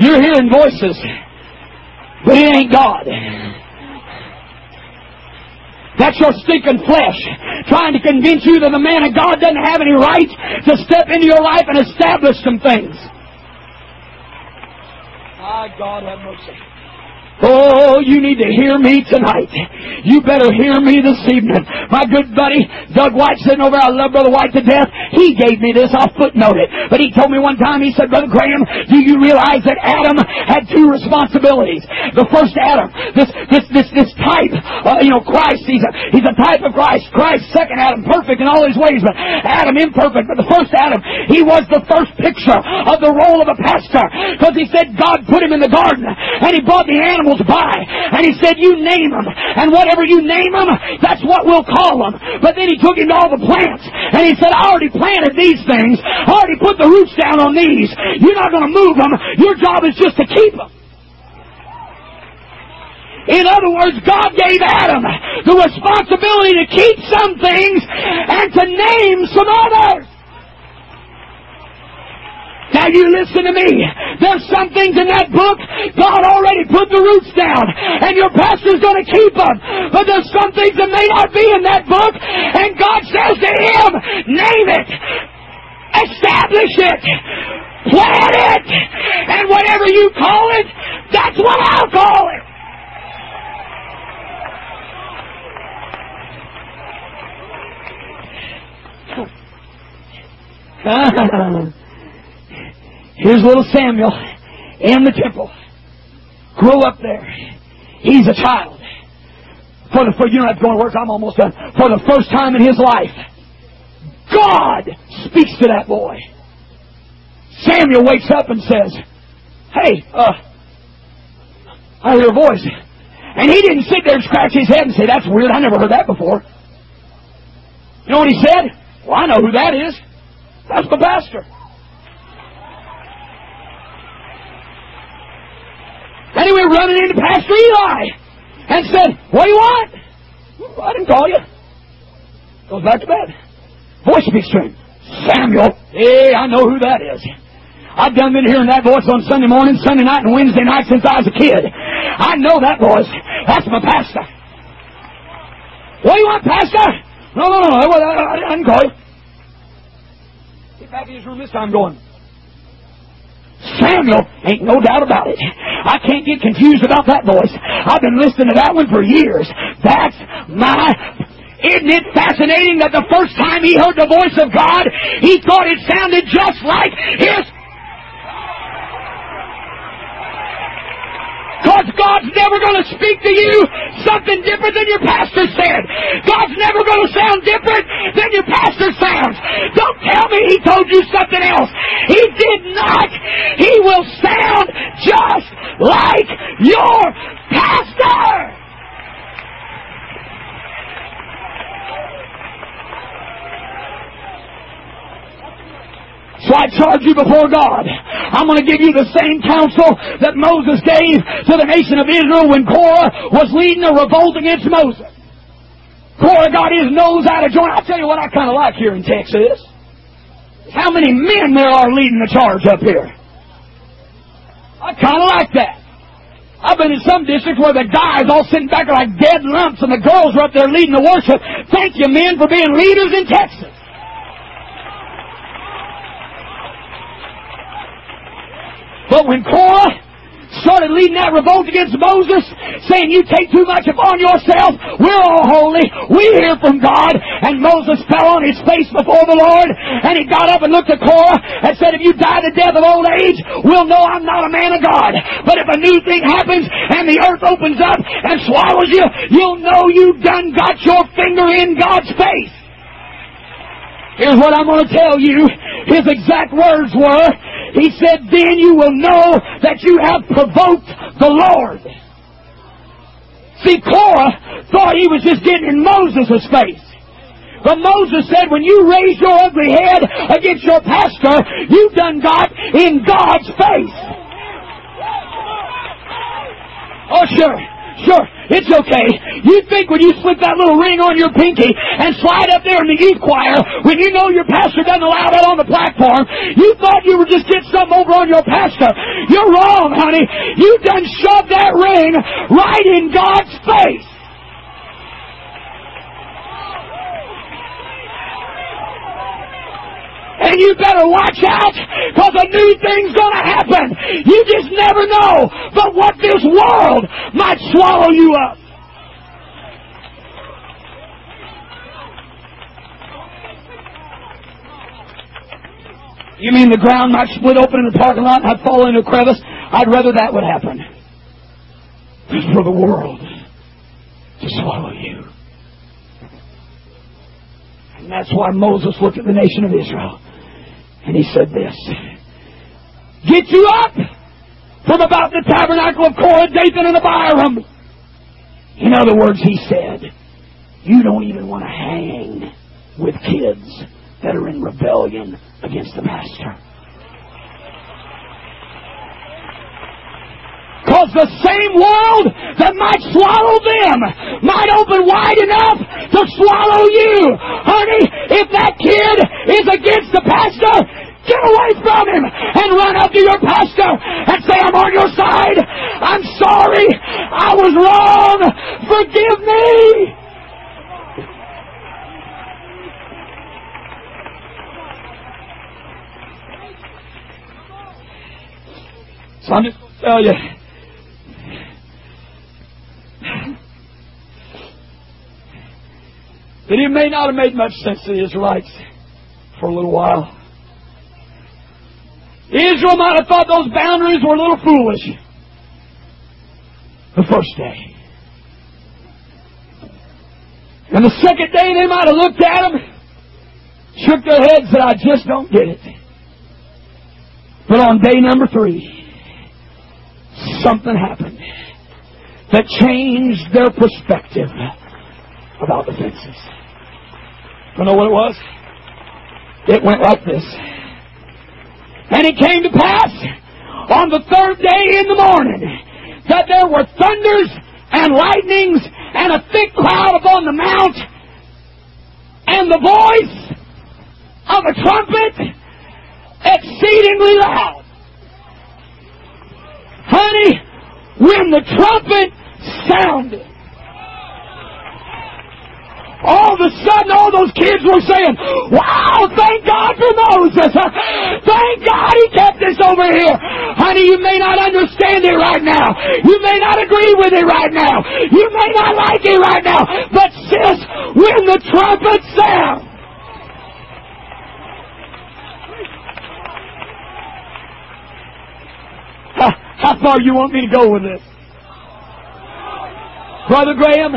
Speaker 2: You're hearing voices, but it ain't God. That's your stinking flesh trying to convince you that the man of God doesn't have any right to step into your life and establish some things. My God have mercy. Oh, you need to hear me tonight. You better hear me this evening. My good buddy, Doug White, sitting over, I love Brother White to death. He gave me this. I'll footnote it. But he told me one time, he said, Brother Graham, do you realize that Adam had two responsibilities? The first Adam, this, this, this, this type, uh, you know, Christ, he's a, he's a type of Christ. Christ, second Adam, perfect in all his ways, but Adam imperfect. But the first Adam, he was the first picture of the role of a pastor. Because he said God put him in the garden, and he brought the by. And he said, you name them. And whatever you name them, that's what we'll call them. But then he took him to all the plants. And he said, I already planted these things. I already put the roots down on these. You're not going to move them. Your job is just to keep them. In other words, God gave Adam the responsibility to keep some things and to name some others. Now you listen to me. There's some things in that book God already put the roots down, and your pastor's going to keep them. But there's some things that may not be in that book, and God says to him, name it, establish it, plant it, and whatever you call it, that's what I'll call it. Here's little Samuel in the temple. Grew up there. He's a child. For the first, you don't have to go to work, I'm almost done. For the first time in his life, God speaks to that boy. Samuel wakes up and says, Hey, uh, I hear a voice. And he didn't sit there and scratch his head and say, That's weird, I never heard that before. You know what he said? Well, I know who that is. That's the pastor. Went running into Pastor Eli and said, What do you want? I didn't call you. Goes back to bed. Voice speaks to him. Samuel. Hey, I know who that is. I've done been hearing that voice on Sunday morning, Sunday night, and Wednesday night since I was a kid. I know that voice. That's my pastor. What do you want, Pastor? No, no, no, I, I, I didn't call you. Get back in his room this time going, Samuel, ain't no doubt about it. I can't get confused about that voice. I've been listening to that one for years. That's my Isn't it fascinating that the first time he heard the voice of God, he thought it sounded just like his God's never going to speak to you something different than your pastor said. God's never going to sound different than your pastor sounds. Don't tell me he told you something else. He did not. He will sound just like your pastor. So I charge you before God. I'm going to give you the same counsel that Moses gave to the nation of Israel when Korah was leading a revolt against Moses. Korah got his nose out of joint. I'll tell you what I kind of like here in Texas. How many men there are leading the charge up here. I kind of like that. I've been in some districts where the guys all sitting back like dead lumps and the girls are up there leading the worship. Thank you men for being leaders in Texas. But when Korah started leading that revolt against Moses, saying, You take too much upon yourself, we're all holy, we hear from God, and Moses fell on his face before the Lord, and he got up and looked at Korah and said, If you die the death of old age, we'll know I'm not a man of God. But if a new thing happens and the earth opens up and swallows you, you'll know you've done got your finger in God's face. Here's what I'm going to tell you. His exact words were, He said, then you will know that you have provoked the Lord. See, Korah thought he was just getting in Moses' face. But Moses said, when you raise your ugly head against your pastor, you've done got in God's face. Oh, sure. Sure, it's okay. You think when you slip that little ring on your pinky and slide up there in the youth choir, when you know your pastor doesn't allow that on the platform, you thought you were just getting something over on your pastor. You're wrong, honey. You done shoved that ring right in God's face. You better watch out because a new thing's going to happen. You just never know. But what this world might swallow you up. You mean the ground might split open in the parking lot and I'd fall into a crevice? I'd rather that would happen than for the world to swallow you. And that's why Moses looked at the nation of Israel and he said this Get you up from about the tabernacle of Korah, Dathan, and Abiram. In other words, he said, You don't even want to hang with kids that are in rebellion against the master. Because the same world that might swallow them might open wide enough to swallow you. Honey, if that kid is against the pastor, get away from him and run up to your pastor and say, I'm on your side. I'm sorry. I was wrong. Forgive me. So I'm just going to tell you. That it may not have made much sense to the Israelites for a little while. Israel might have thought those boundaries were a little foolish the first day. And the second day they might have looked at them, shook their heads, said, I just don't get it. But on day number three, something happened that changed their perspective about the fences. You know what it was? It went like this. And it came to pass on the third day in the morning that there were thunders and lightnings and a thick cloud upon the mount and the voice of a trumpet exceedingly loud. Honey, when the trumpet sounded, all of a sudden all those kids were saying, wow, thank God for Moses. Thank God he kept us over here. Honey, you may not understand it right now. You may not agree with it right now. You may not like it right now. But sis, when the trumpet sounds. How, how far you want me to go with this? Brother Graham,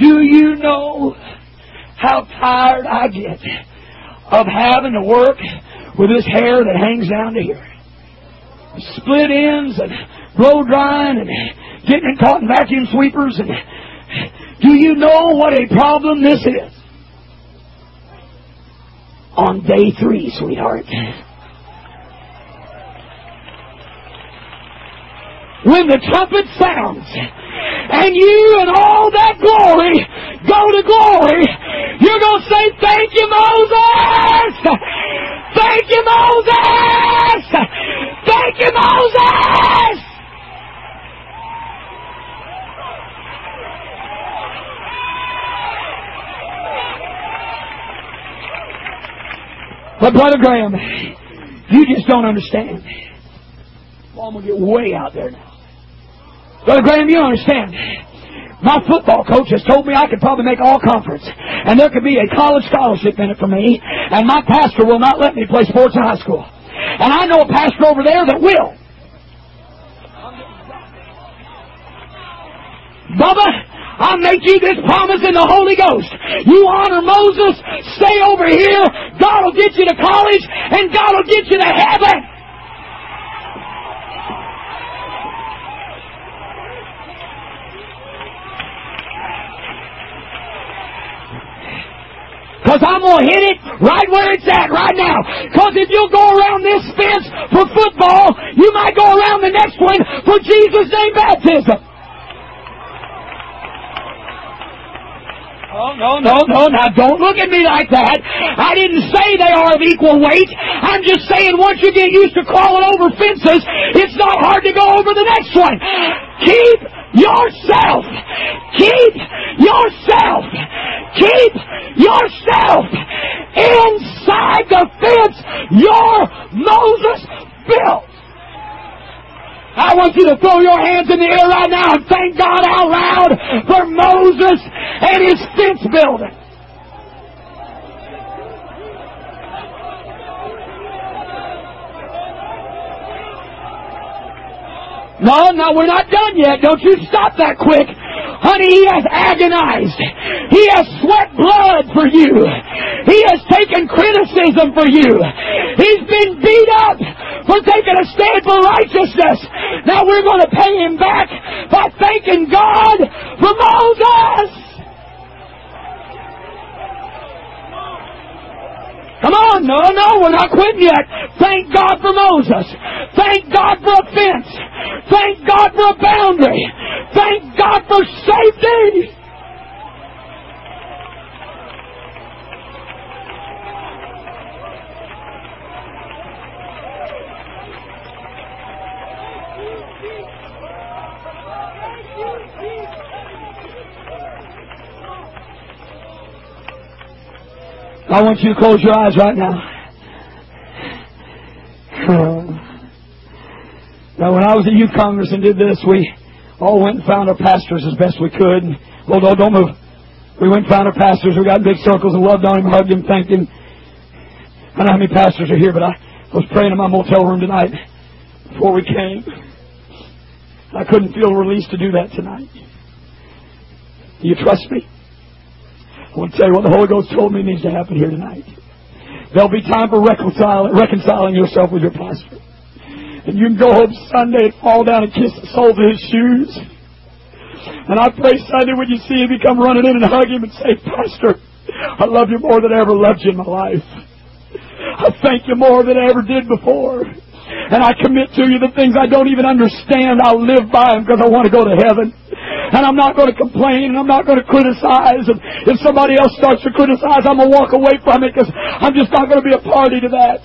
Speaker 2: do you know how tired I get of having to work with this hair that hangs down to here? Split ends and blow drying and getting it caught in vacuum sweepers and do you know what a problem this is? On day three, sweetheart. When the trumpet sounds, and you and all that glory go to glory, you're going to say, Thank you, Moses! Thank you, Moses! Thank you, Moses! But Brother Graham, you just don't understand. Well, I'm going to get way out there now. Brother Graham, you understand. My football coach has told me I could probably make all conference. And there could be a college scholarship in it for me. And my pastor will not let me play sports in high school. And I know a pastor over there that will. Bubba, I make you this promise in the Holy Ghost. You honor Moses, stay over here, God will get you to college, and God will get you to heaven. Because I'm going to hit it right where it's at right now. Because if you go around this fence for football, you might go around the next one for Jesus' name baptism. Oh, no, no, no. Now, don't look at me like that. I didn't say they are of equal weight. I'm just saying once you get used to crawling over fences, it's not hard to go over the next one. Keep yourself. Keep yourself. Keep yourself inside the fence your Moses built. I want you to throw your hands in the air right now and thank God out loud for Moses and his fence building. No, no, we're not done yet. Don't you stop that quick. Honey, he has agonized. He has sweat blood for you. He has taken criticism for you. He's been beat up for taking a stand for righteousness. Now we're going to pay him back by thanking God for Moses. Come on, no, no, we're not quitting yet. Thank God for Moses. Thank God for a fence. Thank God for a boundary. Thank God for safety. I want you to close your eyes right now. Now, when I was at youth congress and did this, we all went and found our pastors as best we could. Well, no, don't move. We went and found our pastors. We got in big circles and loved on him, hugged him, thanked him. I don't know how many pastors are here, but I was praying in my motel room tonight before we came. I couldn't feel released to do that tonight. Do you trust me? I want to tell you what the Holy Ghost told me needs to happen here tonight. There'll be time for reconciling, reconciling yourself with your pastor. And you can go home Sunday and fall down and kiss the soles of his shoes. And I pray Sunday when you see him, you come running in and hug him and say, Pastor, I love you more than I ever loved you in my life. I thank you more than I ever did before. And I commit to you the things I don't even understand. I'll live by them because I want to go to heaven. And I'm not going to complain and I'm not going to criticize. And if somebody else starts to criticize, I'm going to walk away from it because I'm just not going to be a party to that.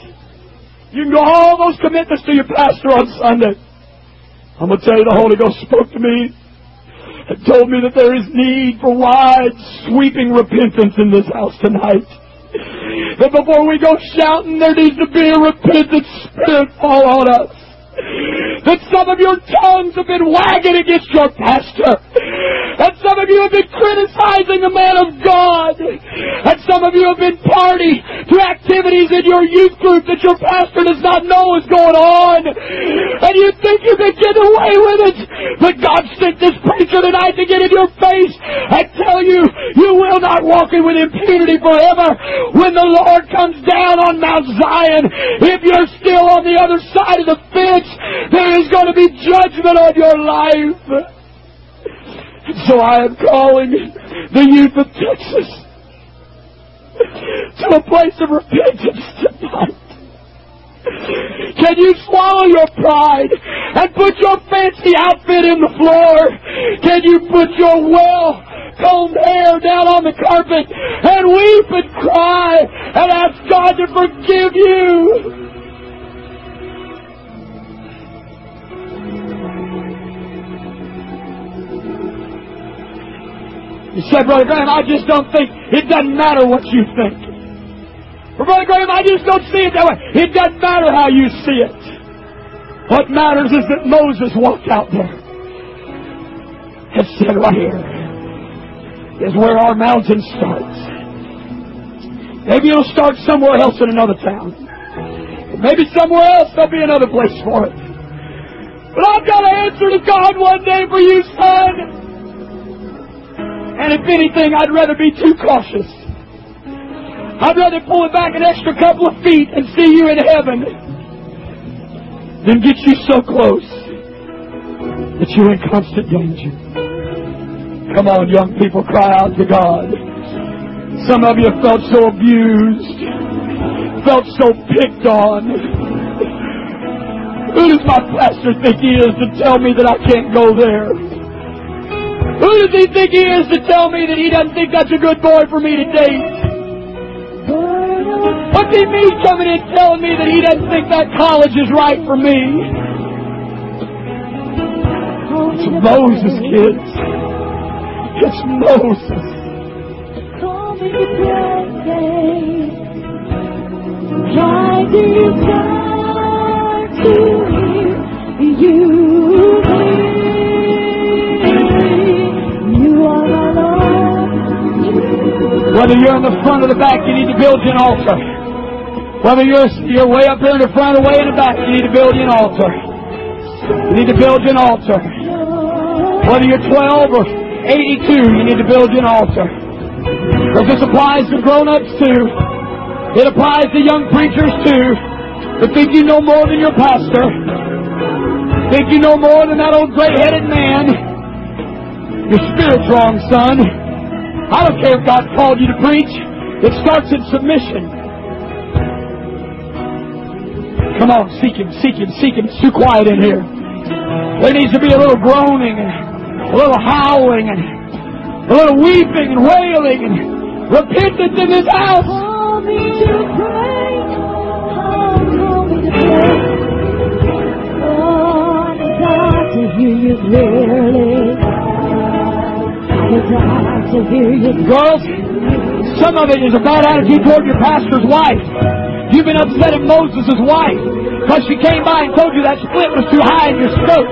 Speaker 2: You can go all those commitments to your pastor on Sunday. I'm going to tell you the Holy Ghost spoke to me and told me that there is need for wide, sweeping repentance in this house tonight. That before we go shouting, there needs to be a repentant spirit fall on us that some of your tongues have been wagging against your pastor. That some of you have been criticizing the man of God. That some of you have been party to activities in your youth group that your pastor does not know is going on. And you think you can get away with it. But God sent this preacher tonight to get in your face and tell you you will not walk in with impunity forever. When the Lord comes down on Mount Zion, if you're still on the other side of the fence, there is going to be judgment on your life. So I am calling the youth of Texas to a place of repentance tonight. Can you swallow your pride and put your fancy outfit in the floor? Can you put your well combed hair down on the carpet and weep and cry and ask God to forgive you? You said, Brother Graham, I just don't think, it doesn't matter what you think. Brother Graham, I just don't see it that way. It doesn't matter how you see it. What matters is that Moses walked out there and said, right here is where our mountain starts. Maybe it'll start somewhere else in another town. Maybe somewhere else there'll be another place for it. But I've got to answer to God one day for you, son. And if anything, I'd rather be too cautious. I'd rather pull it back an extra couple of feet and see you in heaven than get you so close that you're in constant danger. Come on, young people, cry out to God. Some of you felt so abused, felt so picked on. Who does my pastor think he is to tell me that I can't go there? Who does he think he is to tell me that he doesn't think that's a good boy for me to date? What What's he mean coming in telling me that he doesn't think that college is right for me? It's Moses, kids. It's Moses.
Speaker 3: Do to?
Speaker 2: Whether you're in the front or the back, you need to build you an altar. Whether you're, you're way up here in the front or way in the back, you need to build you an altar. You need to build you an altar. Whether you're 12 or 82, you need to build you an altar. Because this applies to grown-ups too. It applies to young preachers too. But think you know more than your pastor. Think you know more than that old gray-headed man. Your spirit's wrong, son. I don't care if God called you to preach. It starts in submission. Come on, seek Him, seek Him, seek Him. It's too quiet in here. There needs to be a little groaning and a little howling and a little weeping and wailing and repentance in this house.
Speaker 3: Hear you clearly to hear you.
Speaker 2: Girls, some of it is a bad attitude toward your pastor's wife. You've been upsetting Moses' wife because she came by and told you that split was too high in your skirt.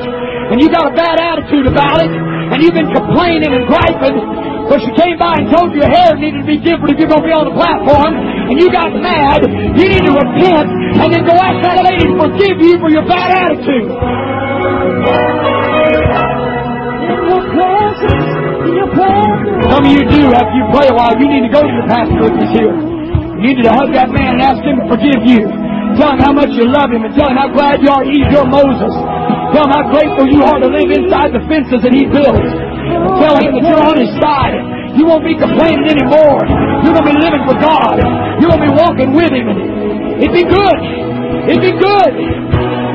Speaker 2: And you got a bad attitude about it. And you've been complaining and griping because she came by and told you your hair needed to be different if you're going to be on the platform. And you got mad. You need to repent and then go ask that lady to forgive you for your bad attitude. Some of you do, after you pray a while, you need to go to the pastor if he's here. You need to hug that man and ask him to forgive you. Tell him how much you love him and tell him how glad you are he's your Moses. Tell him how grateful you are to live inside the fences that he built. Tell him that you're on his side. You won't be complaining anymore. You're going to be living for God. You're going to be walking with him. It'd be good. It'd be good.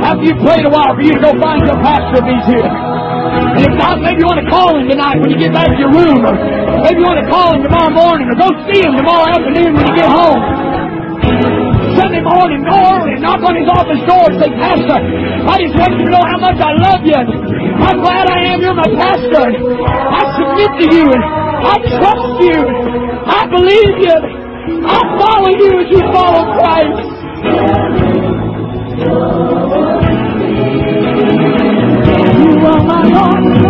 Speaker 2: After you've prayed a while for you to go find your pastor if he's here. And if not, maybe you want to call him tonight when you get back to your room, or maybe you want to call him tomorrow morning, or go see him tomorrow afternoon when you get home. Sunday morning, go early, knock on his office door and say, Pastor, I just want you to know how much I love you. I'm glad I am. You're my pastor. I submit to you, I trust you. I believe you. I follow you as you follow Christ. my heart.